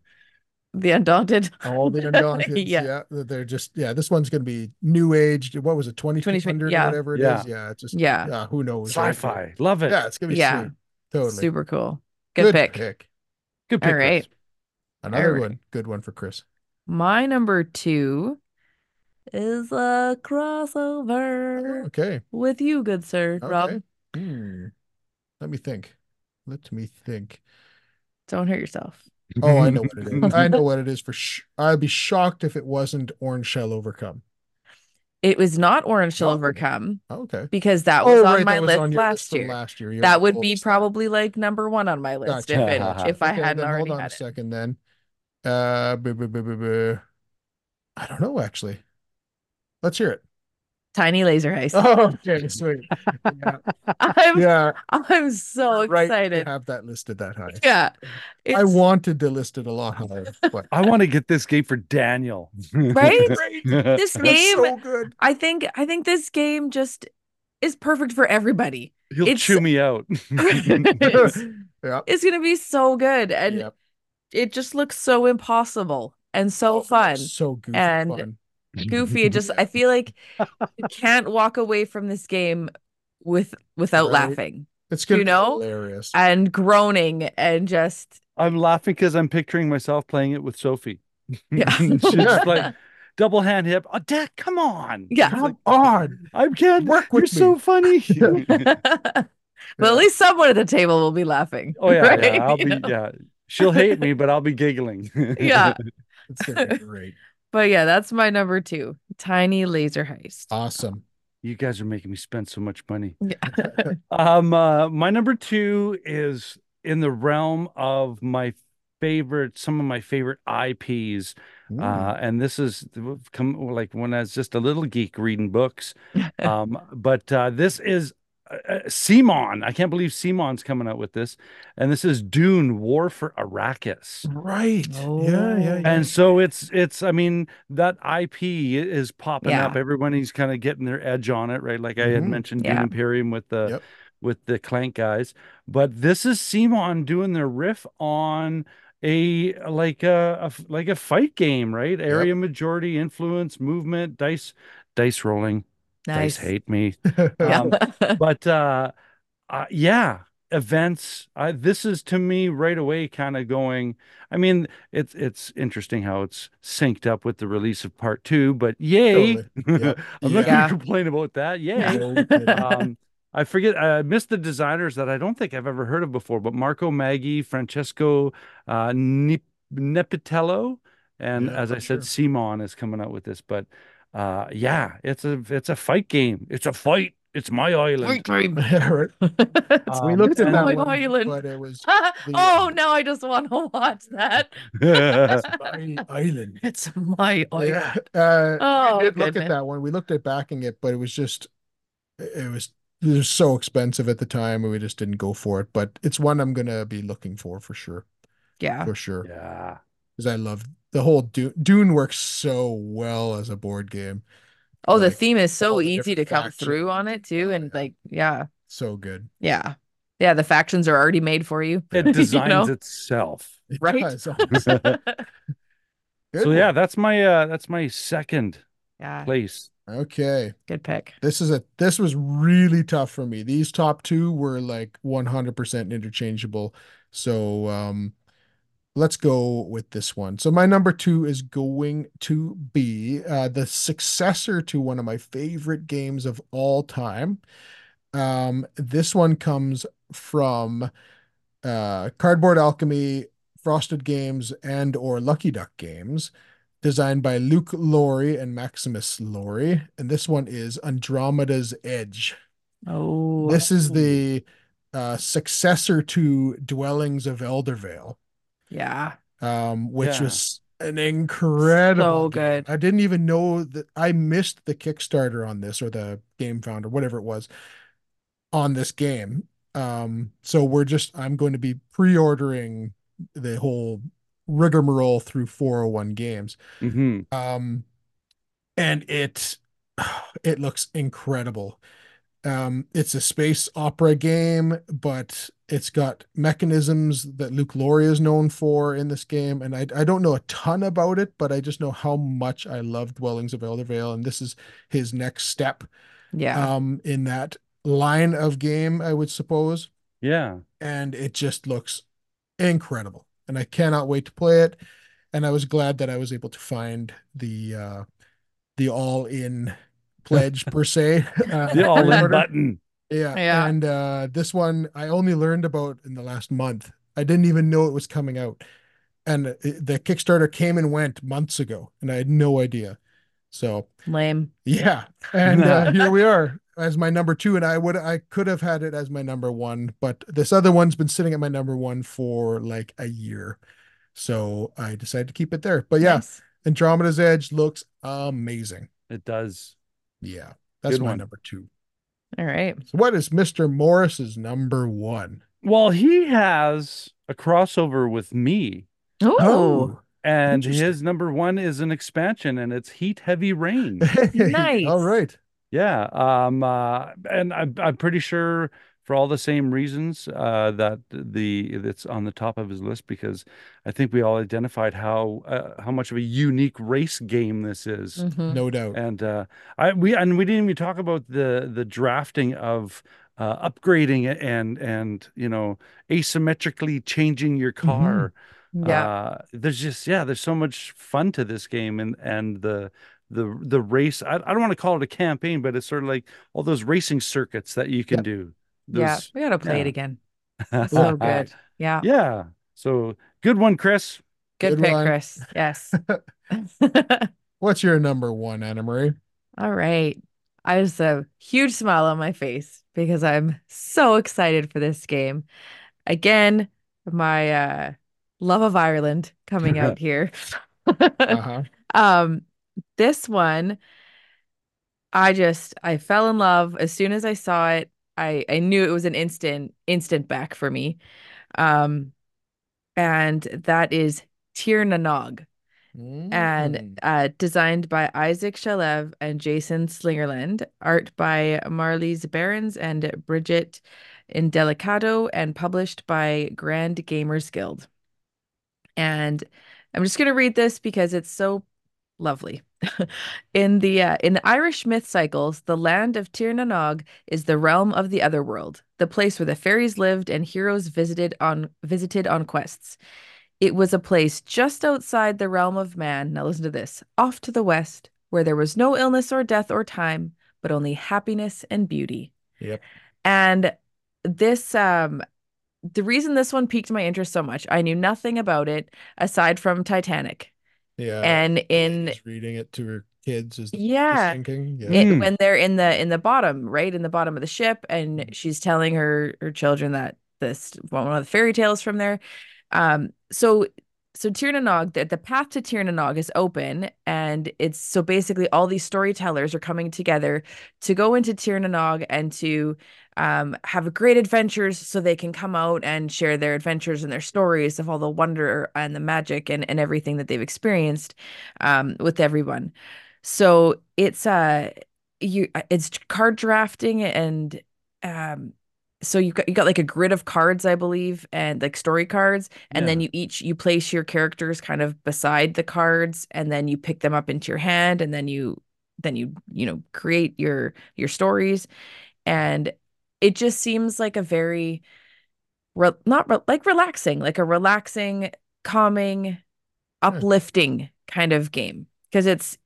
The Undaunted. all the Undaunted. Yeah. yeah. They're just yeah, this one's gonna be new age. What was it, 2200 yeah. or whatever it is? Yeah. Yeah, it's just Yeah. yeah, who knows? sci-fi. Love it. Yeah, it's gonna be Yeah. sweet. Totally. Super cool. Good, pick. Good pick. All right. Chris. Another right. one. Good one for Chris. My number two is a crossover Okay. with you, good sir. Rob, Okay. Hmm. Let me think. Let me think. don't hurt yourself. Oh, I know what it is. I know what it is for sh I'd be shocked if it wasn't Orange Shall Overcome. It was not Orange Oh. Overcome Okay. because that was oh, on right, my was list on last list year. Last year. You're That would be probably like number one on my list Gotcha. if it (laughs) if I hadn't already hold on had a it. second then. Uh, bu- bu- bu- I don't know actually. Let's hear it. Tiny Laser Heist. (laughs) Oh, okay, sweet. Yeah, (laughs) I'm yeah. I'm so right excited. to have that listed that high. Yeah. I It's- wanted to list it a lot higher, but I want to get this game for Daniel. Right? (laughs) Great. this That's game so good. I think I think this game just is perfect for everybody. He'll It's- chew me out. It's, Yeah. it's gonna be so good and Yep. it just looks so impossible and so oh, fun. So good. And- fun. Goofy. It just I feel like you (laughs) can't walk away from this game with without Right. laughing It's gonna you know, hilarious. and groaning and just I'm laughing because I'm picturing myself playing it with Sophie. (laughs) Yeah. She's just like (laughs) double hand hip. Oh, Dad, come on. Yeah. It's like, Come on. I can't Work with You're with so funny. but at least someone at the table will be laughing. oh yeah, right? yeah. I'll You be know? yeah. She'll hate me, but I'll be giggling. Yeah. It's great. But yeah, that's my number two. Tiny laser heist. Awesome. You guys are making me spend so much money. Yeah. (laughs) Um, uh, my number two is in the realm of my favorite, some of my favorite IPs. Mm. Uh, and this is come like when I was just a little geek reading books. (laughs) Um, but uh, this is uh, uh, CMON. I can't believe CMON's coming out with this. And this is Dune War for Arrakis. right. Yeah, yeah, Oh. yeah. And so it's it's I mean that IP is popping Yeah. up. Everybody's kind of getting their edge on it, right? Like I had Mhm. mentioned Yeah. Dune Imperium with the Yep. with the Clank guys, but this is Simon doing their riff on a like a like a fight game, right? Area majority influence, movement, dice dice rolling. Nice. Dice hate me. (laughs) Yeah. Um, but uh, uh yeah events uh, this is to me right away kind of going i mean it's it's interesting how it's synced up with the release of part two but yay Totally. (laughs) Yep. i'm not gonna complain about that yay No um i forget i missed the designers that i don't think i've ever heard of before but marco maggi francesco uh Nip- nepitello and Yeah, as i said sure. CMON is coming out with this but uh yeah it's a it's a fight game it's a fight it's my island Fight time. (laughs) Yeah, right. (laughs) We Um, looked at that my one, island. but it was (laughs) oh, now I just want to watch that. my island. It's my island. Yeah. Uh, Oh, we did look at that one. We looked at backing it, but it was just it was it was so expensive at the time, and we just didn't go for it. But it's one I'm gonna be looking for for sure, Yeah. for sure, yeah because I love the whole Dune. Dune works so well as a board game. Oh, the theme is so the easy to different come factions. through on it too. And yeah. like, yeah, So good. yeah. Yeah, the factions are already made for you. it (laughs) You designs know? itself It Right? does. Awesome. (laughs) (laughs) Good so yeah that's my uh that's my second yeah, place Okay. good pick. This is a this was really tough for me. These top two were like 100% interchangeable. So um let's go with this one. So my number 2 is going to be uh the successor to one of my favorite games of all time. Um this one comes from uh Cardboard Alchemy Frosted Games and or Lucky Duck Games, designed by Luke Laurie and Maximus Laurie, and this one is Andromeda's Edge. Oh, This is the uh, successor to Dwellings of Eldervale, yeah. um, which Yeah. was an incredible So game. good. I didn't even know that I missed the Kickstarter on this or the Game Founder, whatever it was, on this game. Um, so we're just I'm going to be pre-ordering the whole rigmarole through 401 games. hmm Um, and it (sighs) it looks incredible. Um, it's a space opera game, but it's got mechanisms that Luke Laurie is known for in this game. And I, I don't know a ton about it, but I just know how much I love Dwellings of Eldervale. and this is his next step Yeah. um, in that line of game, I would suppose. Yeah. And it just looks incredible. And I cannot wait to play it. And I was glad that I was able to find the uh the all-in pledge per se. (laughs) Uh, The all in button. Yeah. Yeah. And uh this one I only learned about in the last month. I didn't even know it was coming out. And it- the Kickstarter came and went months ago, and I had no idea. So Lame. yeah, and uh, (laughs) here we are as my number two, and I would I could have had it as my number one, but this other one's been sitting at my number one for like a year, so I decided to keep it there. But yeah, Nice. Andromeda's Edge looks amazing. It does. Yeah, that's Good my one. number two. All right. So what is Mr. Morris's number one? Well, he has a crossover with me, Oh, and his number one is an expansion, and it's Heat Heavy Rain. (laughs) Nice. All right. Yeah, um, uh, and I'm I'm pretty sure for all the same reasons uh, that the that's on the top of his list because I think we all identified how uh, how much of a unique race game this is. Mhm. No doubt. And uh, I we and we didn't even talk about the the drafting of uh, upgrading and and you know asymmetrically changing your car. Yeah. Uh, there's just yeah, there's so much fun to this game and and the the the race. I, I don't want to call it a campaign, but it's sort of like all those racing circuits that you can Yeah. do. Yeah. We gotta play it again. It's (laughs) so good. Yeah. Yeah. So good one, Chris. Good Good pick, one. Chris. Yes. (laughs) (laughs) What's your number one, Anna Marie? All right. I just have a huge smile on my face because I'm so excited for this game. Again, my uh love of Ireland coming out here. Uh-huh. Um, this one, I just I fell in love as soon as I saw it. I I knew it was an instant instant back for me. Um, and that is Tir na Nog Mm. and uh, designed by Isaac Shalev and Jason Slingerland, art by Marlies Barends and Bridget Indelicato, and published by Grand Gamers Guild. And I'm just going to read this because it's so lovely. (laughs) in the uh, in the Irish myth cycles, the land of Tir na Nog is the realm of the otherworld, the place where the fairies lived and heroes visited on visited on quests. It was a place just outside the realm of man. Now listen to this. Off to the west, where there was no illness or death or time, but only happiness and beauty. Yep. And this um the reason this one piqued my interest so much, I knew nothing about it aside from Titanic. Yeah. And in Just reading it to her kids is yeah, thinking. Yeah. it, Mm. when they're in the in the bottom, right in the bottom of the ship, Mm-hmm. and she's telling her her children that this one of the fairy tales from there. Um, so so Tir na Nog, the, the path to Tir na Nog is open, and it's so basically all these storytellers are coming together to go into Tir na Nog and to um have great adventures so they can come out and share their adventures and their stories of all the wonder and the magic and, and everything that they've experienced um with everyone. So it's uh you it's card drafting and um so you got you got like a grid of cards I believe and like story cards and then you each you place your characters kind of beside the cards and then you pick them up into your hand and then you then you you know create your your stories and it just seems like a very re- not re- like relaxing like a relaxing calming uplifting kind of game because it's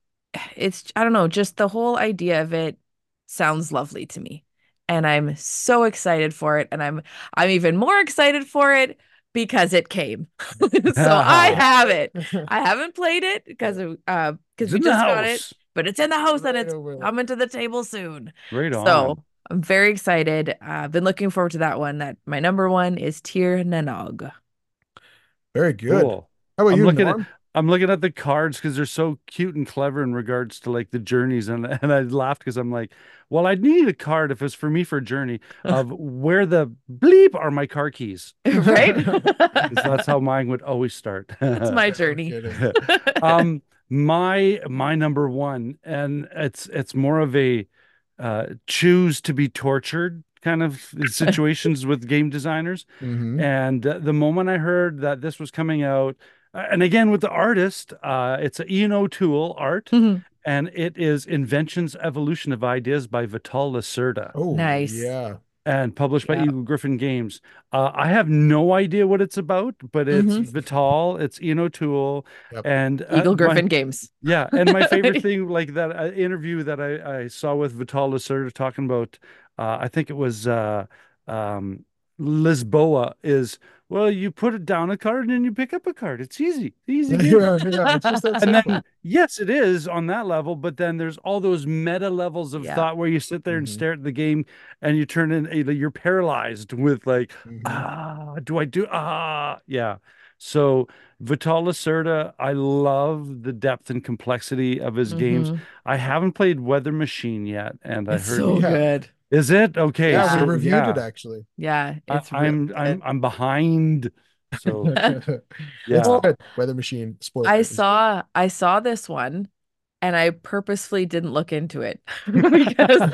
it's I don't know just the whole idea of it sounds lovely to me and I'm so excited for it and I'm I'm even more excited for it because it came. (laughs) so I have it. (laughs) I haven't played it because of uh because we just got it, but it's in the house and it's over coming to the table soon. Right on. So I'm very excited. Uh, I've been looking forward to that one. That my number one is Tir na Nog. Very good. Cool. How about I'm you, looking at- I'm looking at the cards because they're so cute and clever in regards to like the journeys, and and I laughed because I'm like, well, I'd need a card if it's for me for a journey of (laughs) where the bleep are my car keys. (laughs) right? (laughs) that's how mine would always start. That's my journey. Um my my number one and it's it's more of a uh choose to be tortured kind of (laughs) situations with game designers Mhm. and uh, the moment i heard that this was coming out uh, and again with the artist uh it's a ian o'toole art Mhm. and it is inventions evolution of ideas by vital lacerda Oh, Nice. Yeah. And published by Yeah. Eagle Gryphon Games. Uh, I have no idea what it's about, but it's Mhm. Vital, it's Ian O'Toole, Yep. and uh, Eagle my- Gryphon Games. yeah, and my (laughs) favorite thing, like that uh, interview that I, I saw with Vital Lacerda talking about, uh, I think it was uh, um, Lisboa, is well, you put it down a card and then you pick up a card. It's easy, easy. (laughs) game. yeah, yeah, it's just and then yes, it is on that level, but then there's all those meta levels of Yeah. thought where you sit there and Mhm. stare at the game and you turn in, you're paralyzed with like, Mhm. ah, do I do ah, yeah. So Vital Lacerda, I love the depth and complexity of his games. Mhm. I haven't played Weather Machine yet, and I It's heard so Yeah. good. Is it okay? yeah, Yeah. we reviewed yeah. it actually. Yeah, I, it's really I'm. I'm I'm behind. So (laughs) (laughs) It's yeah. good. Weather machine. Spoiler. I saw I saw this one and I purposefully didn't look into it (laughs) because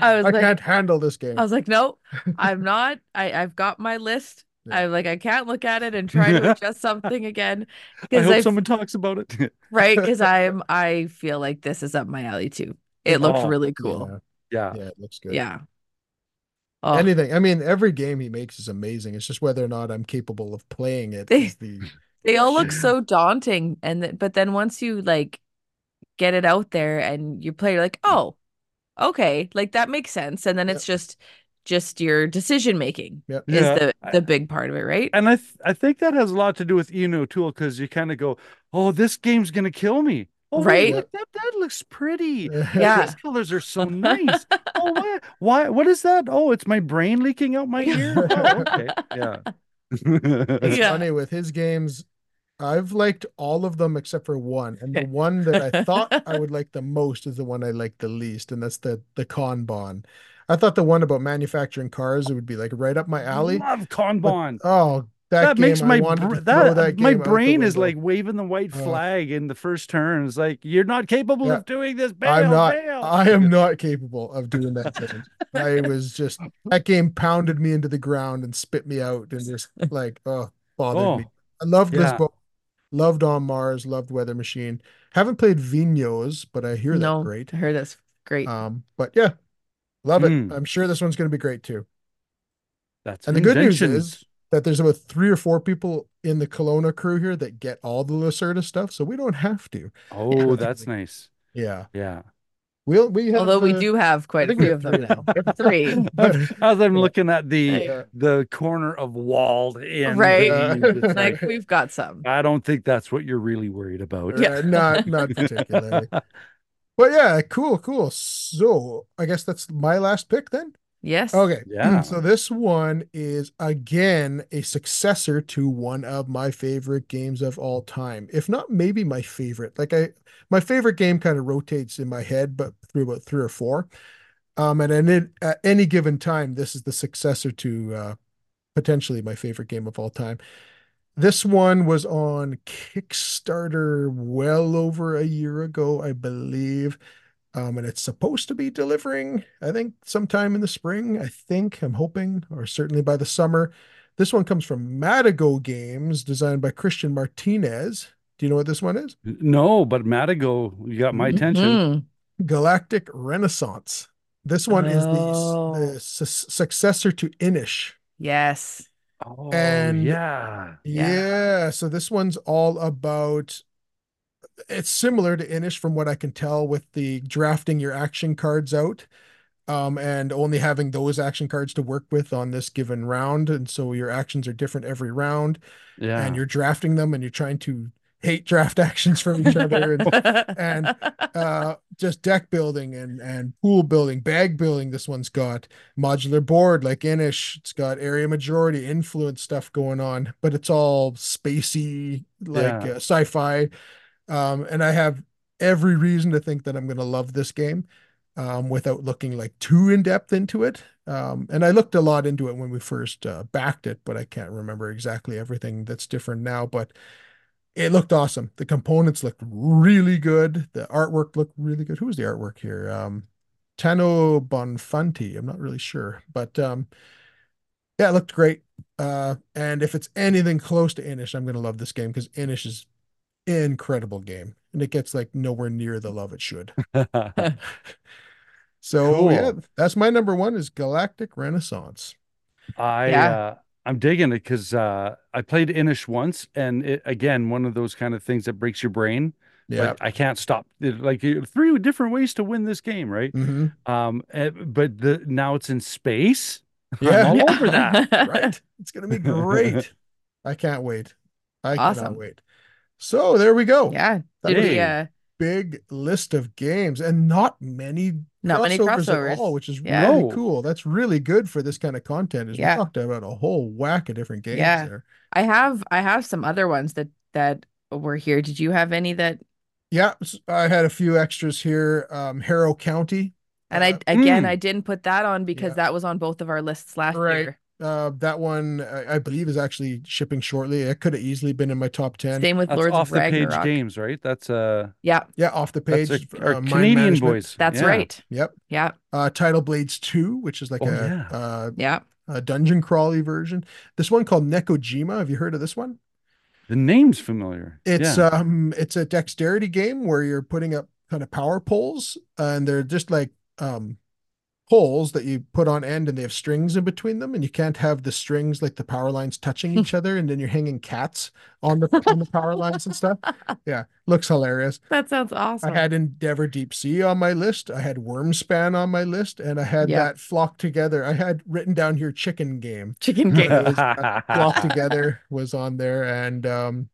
I was I like can't handle this game. I was like, nope, I'm not. I, I've got my list. Yeah. I'm like, I can't look at it and try to adjust something again. I Because hope I, someone talks about it. right, because I'm I feel like this is up my alley too. It looked Oh, really cool. Yeah, yeah. yeah, it looks good. Yeah. Oh, Anything. I mean, every game he makes is amazing. It's just whether or not I'm capable of playing it They- the (laughs) they all look so daunting. And th- but then once you like get it out there and you play, you're like, oh, okay, like that makes sense. And then Yep. it's just just your decision making Yep. is Yeah. the the big part of it, right? And I th I think that has a lot to do with Ian O'Toole because you kind of go, oh, this game's gonna kill me. Oh, wait, Right? look, that that looks pretty. (laughs) Yeah. These colors are so (laughs) nice. oh, why, why? What is that? Oh, it's my brain leaking out my ear. (laughs) Oh, okay. Yeah. It's Yeah. funny with his games. I've liked all of them except for one, and the one that I thought I would like the most is the one I like the least, and that's the the Kanban. I thought the one about manufacturing cars it would be like right up my alley. Love but- Kanban. oh, that, That, makes my br- that, that my game out the brain is like waving the white Uh, flag in the first turn. It's like you're not capable Yeah. of doing this. Bail, I'm not. bail. I am not capable of doing that. game. I was just that game pounded me into the ground and spit me out and just like oh bothered Oh, me. I loved yeah. book. loved On Mars, loved Weather Machine. Haven't played Vinhos, but I hear no, that great. I heard that's great. Um, but yeah, love it. Mm. I'm sure this one's going to be great too. That's And the good news is that there's about three or four people in the Kelowna crew here that get all the Lacerda stuff, so we don't have to. Oh, (laughs) that's nice. Yeah, Yeah. we'll we have. Although we uh, do have quite a few of them now. Three. (laughs) (laughs) As I'm looking at the Yeah. the corner of walled in, Right. games, Uh, like like, we've got some. I don't think that's what you're really worried about. Yeah. Uh, not not particularly. But yeah, cool, cool. So I guess that's my last pick then. Yes. Okay. Yeah. So this one is again a successor to one of my favorite games of all time. If not maybe my favorite. Like I my favorite game kind of rotates in my head, but through about three or four. Um, and then at any given time, this is the successor to uh potentially my favorite game of all time. This one was on Kickstarter well over a year ago, I believe. Um, and it's supposed to be delivering, I think, sometime in the spring. I think, I'm hoping, or certainly by the summer. This one comes from Matagot Games, designed by Christian Martinez. Do you know what this one is? No, but Matagot, you got my attention. Mhm. Galactic Renaissance. This one is the, Oh. the su- successor to Inis. Yes. Oh, And- yeah. Yeah. Yeah, so this one's all about it's similar to Inis from what I can tell with the drafting your action cards out. um, and only having those action cards to work with on this given round. And so your actions are different every round, Yeah. and you're drafting them, and you're trying to hate draft (laughs) actions from each other, and and uh, just deck building and and pool building, bag building. This one's got modular board like Inis. It's got area majority influence stuff going on, but it's all spacey, like Yeah. uh, sci-fi. Um, and I have every reason to think that I'm going to love this game, um, without looking like too in depth into it. Um, and I looked a lot into it when we first uh, backed it, but I can't remember exactly everything that's different now. But it looked awesome. The components looked really good. The artwork looked really good. Who was the artwork here? Um, Tano Bonfanti. I'm not really sure, but um, yeah, it looked great. Uh, and if it's anything close to Inis, I'm gonna love this game because Inis is incredible game, and it gets like nowhere near the love it should. (laughs) So yeah, that's my number one is Galactic Renaissance. I Yeah. uh I'm digging it because uh I played Inis once and it again one of those kind of things that breaks your brain. Yeah. But I can't stop it, like three different ways to win this game, right? hmm Um eh, but the now it's in space. (laughs) Yeah. I'm all over that. Right. It's gonna be great. (laughs) I can't wait. I cannot Awesome. wait. So there we go. Yeah. That Did was we, uh, Big list of games and not many not many crossovers at all, which is Yeah. really cool. That's really good for this kind of content. Is Yeah. we talked about a whole whack of different games Yeah. there. I have I have some other ones that that were here. Did you have any that Yeah, I had a few extras here. Um, Harrow County. and I Uh, again Mm. I didn't put that on because Yeah. that was on both of our lists last Right. year. Uh, that one I, I believe is actually shipping shortly. It could have easily been in my top ten. Same with That's Lords off of the page games, right? That's uh Yeah, Yeah, off the page. a, our uh, Canadian Management. boys. that's Yeah. right. Yep. Yeah, Uh, Tidal Blades 2, which is like Oh, a, yeah. uh, yeah. a dungeon crawly version. This one called Nekojima. Have you heard of this one? The name's familiar. It's yeah. um it's a dexterity game where you're putting up kind of power poles and they're just like um poles that you put on end and they have strings in between them and you can't have the strings like the power lines touching each (laughs) other and then you're hanging cats on the on the power lines and stuff. (laughs) Yeah, looks hilarious. That sounds awesome. I had Endeavor Deep Sea on my list. I had Wyrmspan on my list, and I had Yeah. that Flock Together. I had written down here Chicken Game. Chicken game. was, uh, (laughs) Flock Together was on there, and um,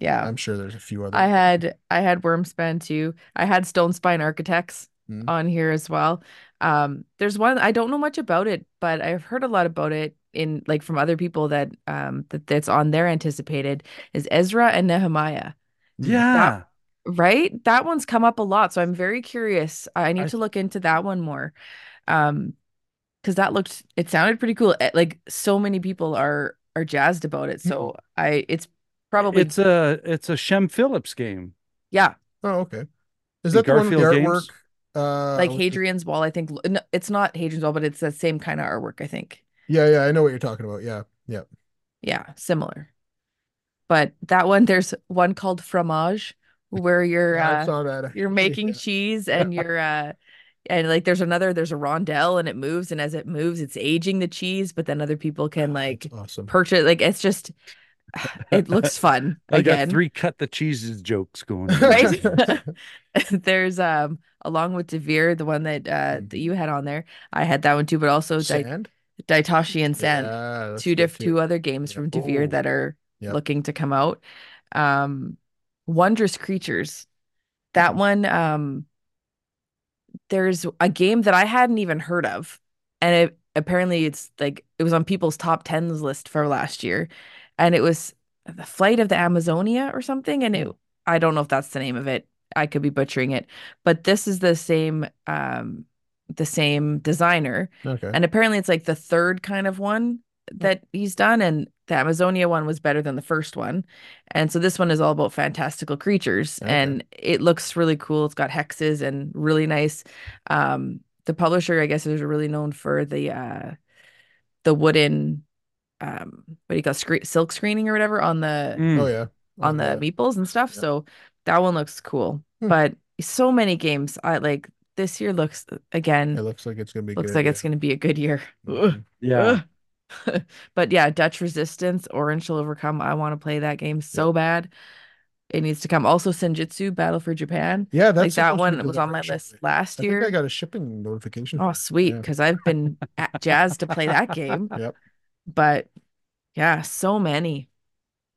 Yeah. I'm sure there's a few other. I had I had Wyrmspan too. I had Stonespine Architects Hmm. on here as well. Um, there's one I don't know much about it, but I've heard a lot about it in like from other people that um that that's on their anticipated is Ezra and Nehemiah, yeah. right? That one's come up a lot, so I'm very curious. I need I- to look into that one more. Um, because that looked it sounded pretty cool. Eh, Like so many people are are jazzed about it. So I it's probably It's a it's a Shem Phillips game. yeah. Oh, okay. Is The that the one with the Garphill artwork? games? Uh, like Hadrian's Wall, I think. No, it's not Hadrian's Wall, but it's the same kind of artwork, I think. Yeah, yeah, I know what you're talking about. Yeah, yeah. Yeah, similar. But that one, there's one called Fromage, where you're (laughs) uh, you're making (laughs) cheese and you're uh and like there's another there's a rondelle and it moves and as it moves it's aging the cheese, but then other people can like awesome. purchase like it's just (laughs) it looks fun (laughs) I got again. three cut the cheeses jokes going. on. Right? (laughs) There's um along with Devir, the one that uh that you had on there. I had that one too, but also Dai- Sand. Daitoshi and Sand. Yeah, two good diff two other games Yeah. from Devir Oh. that are Yep. looking to come out. Um Wondrous Creatures. That one um there's a game that I hadn't even heard of. And it apparently it's like it was on people's top 10s list for last year. And it was the Flight of the Amazonia or something. And it I don't know if that's the name of it. I could be butchering it. But this is the same um the same designer. Okay. And apparently it's like the third kind of one that he's done. And the Amazonia one was better than the first one. And so this one is all about fantastical creatures Okay. and it looks really cool. It's got hexes and really nice. Um, the publisher, I guess, is really known for the uh the wooden um what do you call screen silk screening or whatever on the Mm. oh yeah. on the Okay. meeples and stuff. Yeah. So that one looks cool. Hmm. But so many games. I like this year looks again It looks like it's gonna be looks good. like it's gonna be a good year. Yeah. (laughs) But yeah, Dutch Resistance, Orange Shall Overcome. I want to play that game so bad. it needs to come. Also, Senjutsu Battle for Japan. Yeah, that's like that supposed to be one was on my list shortly. last I think I got a shipping notification. Oh, for it. sweet, Yeah. because I've been jazzed to play that (laughs) game. Yep. But yeah, so many.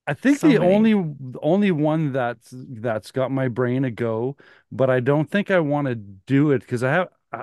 I think So the many. only the only one that's that's got my brain a go, but I don't think I want to do it because I have I,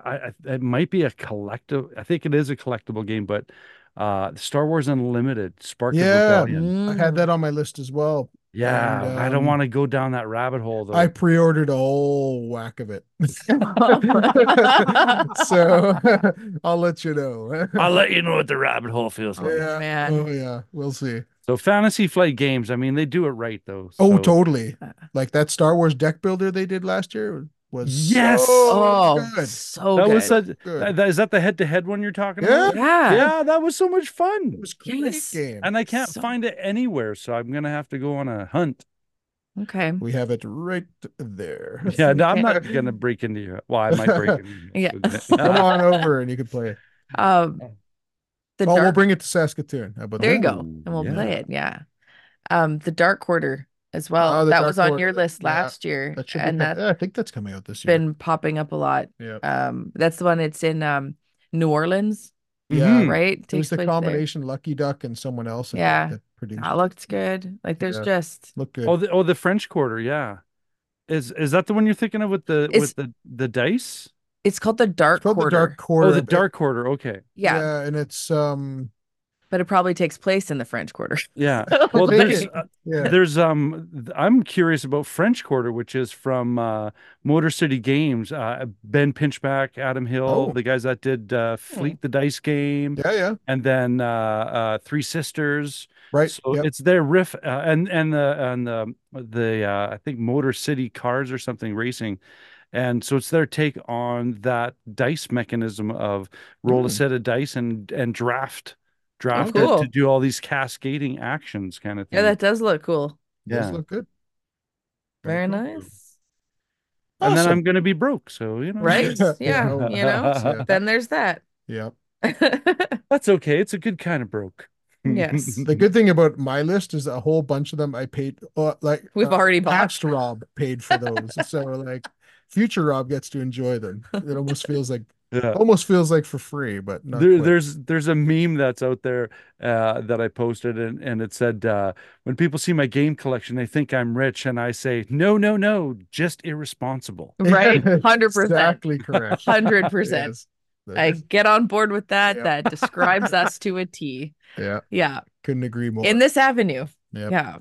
I it might be a collective. I think it is a collectible game, but uh, Star Wars Unlimited, Spark of Yeah. Rebellion. I had that on my list as well. Yeah, And, I don't um, want to go down that rabbit hole though. I pre-ordered a whole whack of it. (laughs) (laughs) so (laughs) I'll let you know. I'll let you know what the rabbit hole feels like. yeah. man. Oh yeah. We'll see. So Fantasy Flight Games, I mean, they do it right though. Oh, totally. Uh. Like that Star Wars deck builder they did last year was Yes! so Oh, good. so That good. was such. Good. that- that- is that the head-to-head one you're talking Yeah. about? yeah. Yeah, that was so much fun. It was a great Yes. game. And I can't So- find it anywhere, so I'm gonna have to go on a hunt. Okay. We have it right there. (laughs) Yeah, no, I'm not gonna break into your. Well, I might break into. Yeah. (laughs) Come on over and you can play it. Um, the oh, we'll bring it to Saskatoon. How about there you go, and we'll play it. Yeah. Um, the Dark Quarter as well. Oh, that was on Quarter. your list Yeah, last year, That should and be, that's I think that's coming out this year. been popping up a lot. yeah. Um, that's the one. It's in um New Orleans, Yeah. Mhm. right? It was the place there. combination Lucky Duck and someone else. Yeah. That produced. That looked good. Like there's Yeah. just Look good. Oh, the oh the French Quarter, yeah. Is is that the one you're thinking of with the It's- with the the dice? it's called the Dark It's called Quarter. the Dark Quarter. Oh, the Dark Quarter. Okay, Yeah, and it's um but it probably takes place in the French Quarter. (laughs) yeah. Well, there's uh, yeah. there's um I'm curious about French Quarter, which is from uh, Motor City Games. Uh, Ben Pinchback, Adam Hill, Oh. the guys that did uh, Fleet the Dice game, Yeah, yeah. and then uh, uh, Three Sisters. Right. So yep. it's their riff, uh, and and the and the the uh, I think Motor City Cars or something racing, and so it's their take on that dice mechanism of roll a Mm. set of dice and and draft draft Oh, it cool. to do all these cascading actions kind of thing. Yeah, that does look cool. Does yeah. look good. Very cool. nice. and then I'm gonna be broke, so you know, Right? Yeah, (laughs) Yeah, you know. (laughs) yeah. Then there's that. Yeah. (laughs) that's okay. It's a good kind of broke. Yes. The good thing about my list is a whole bunch of them I paid uh, like We've uh, already bought. past Rob paid for those. so like future Rob gets to enjoy them. It almost feels like yeah. almost feels like for free, but not There, there's there's a meme that's out there uh, that I posted and, and it said uh, when people see my game collection they think I'm rich and I say no no no just irresponsible. (laughs) Right? 100%. Exactly correct. 100%. (laughs) I get on board with that. Yeah. That describes us (laughs) to a T. yeah, Yeah. couldn't agree more. In this avenue. Yep. Yeah.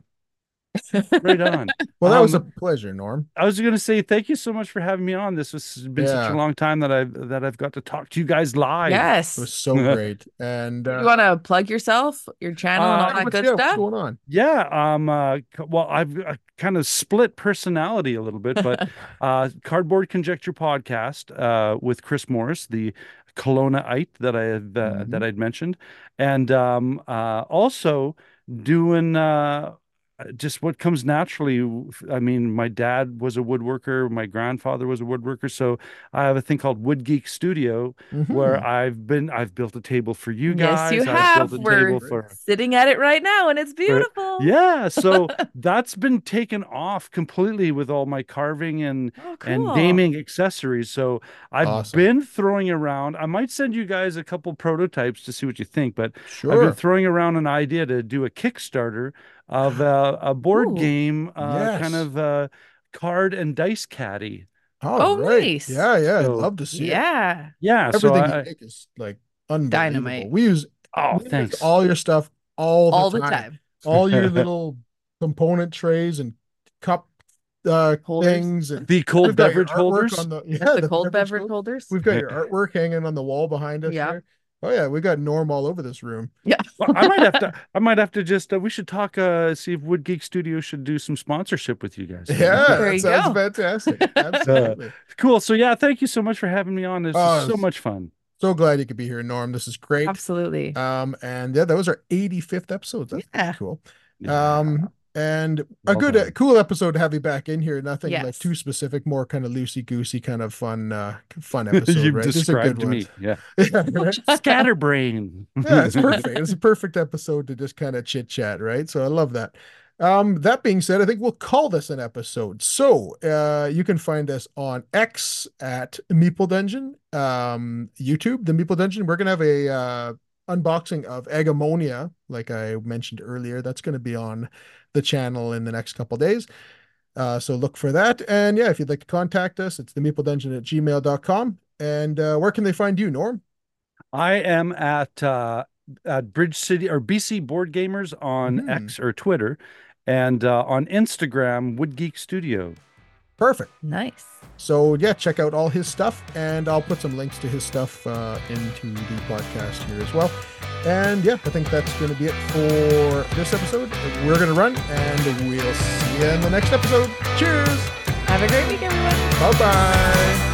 Right on. (laughs) well, that was a um, pleasure, Norm. I was gonna say thank you so much for having me on. This has been such a long time that I've that I've got to talk to you guys live. Yes. It was so (laughs) great. And uh, you want to plug yourself, your channel, and Uh, all yeah, that what's, good yeah, what's stuff? going on? Yeah, um, uh, well, I've uh, kind of split personality a little bit, but (laughs) uh, Cardboard Conjecture podcast uh, with Chris Morris, the Kelownaite that I have uh, Mhm. that I'd mentioned, and um, uh, also doing uh, just what comes naturally. I mean, my dad was a woodworker, my grandfather was a woodworker, so I have a thing called Wood Geek Studio where Mhm. I've been I've built a table for you guys. Yes, guys. you I've have. built a We're table for sitting at it right now, and it's beautiful. yeah, so (laughs) that's been taken off completely with all my carving and Oh, and cool. naming accessories. So I've Awesome. been throwing around. I might send you guys a couple prototypes to see what you think, but I've been throwing around an idea to do a Kickstarter of uh, a board Ooh. game, uh, kind of uh, card and dice caddy. All Oh, right. nice. Yeah, yeah. So- I'd love to see it. Yeah. Yeah, so Everything I, you make is like unbelievable. Dynamite. We use oh, we use all your stuff all the All the time. time. all your (laughs) little component trays and cup uh things and the cold we've got your beverage holders. on the yeah the, cold beverage hold- holders. We've got your artwork hanging on the wall behind us. Yeah. there. Oh yeah, we got Norm all over this room. (laughs) Well, I might have to. (laughs) I might have to just. Uh, we should talk. Uh, see if Wood Geek Studio should do some sponsorship with you guys. Yeah, There that sounds go. fantastic. (laughs) Absolutely. Cool. So yeah, thank you so much for having me on. This is so much fun. so glad you could be here, Norm. This is great. Absolutely. Um, and yeah, that was our 85th episode. That's Yeah. cool. Yeah. Um, and a Well good, done. uh, cool episode to have you back in here. Nothing like too specific, more kind of loosey goosey, kind of fun, uh, fun (laughs) episode. You've right? Just a good described one. me. Yeah. (laughs) Yeah. Scatterbrain. (laughs) yeah, it's perfect. It's a perfect episode to just kind of chit chat, right? So I love that. Um, that being said, I think we'll call this an episode. So uh, you can find us on X at Meeple Dungeon, um, YouTube, the Meeple Dungeon. We're gonna have a uh, unboxing of Agemonia, like I mentioned earlier. That's gonna be on the channel in the next couple days. Uh, so look for that. And yeah, if you'd like to contact us, it's the Meeple Dungeon at gmail.com. And uh, where can they find you, Norm? I am at uh, at Bridge City or BC Board Gamers on Mhm. X or Twitter, and uh, on Instagram Wood Geek Studio. Perfect. Nice. So yeah, check out all his stuff, and I'll put some links to his stuff uh, into the podcast here as well. And yeah, I think that's going to be it for this episode. We're going to run, and we'll see you in the next episode. Cheers. Have a great week, everyone. Bye bye.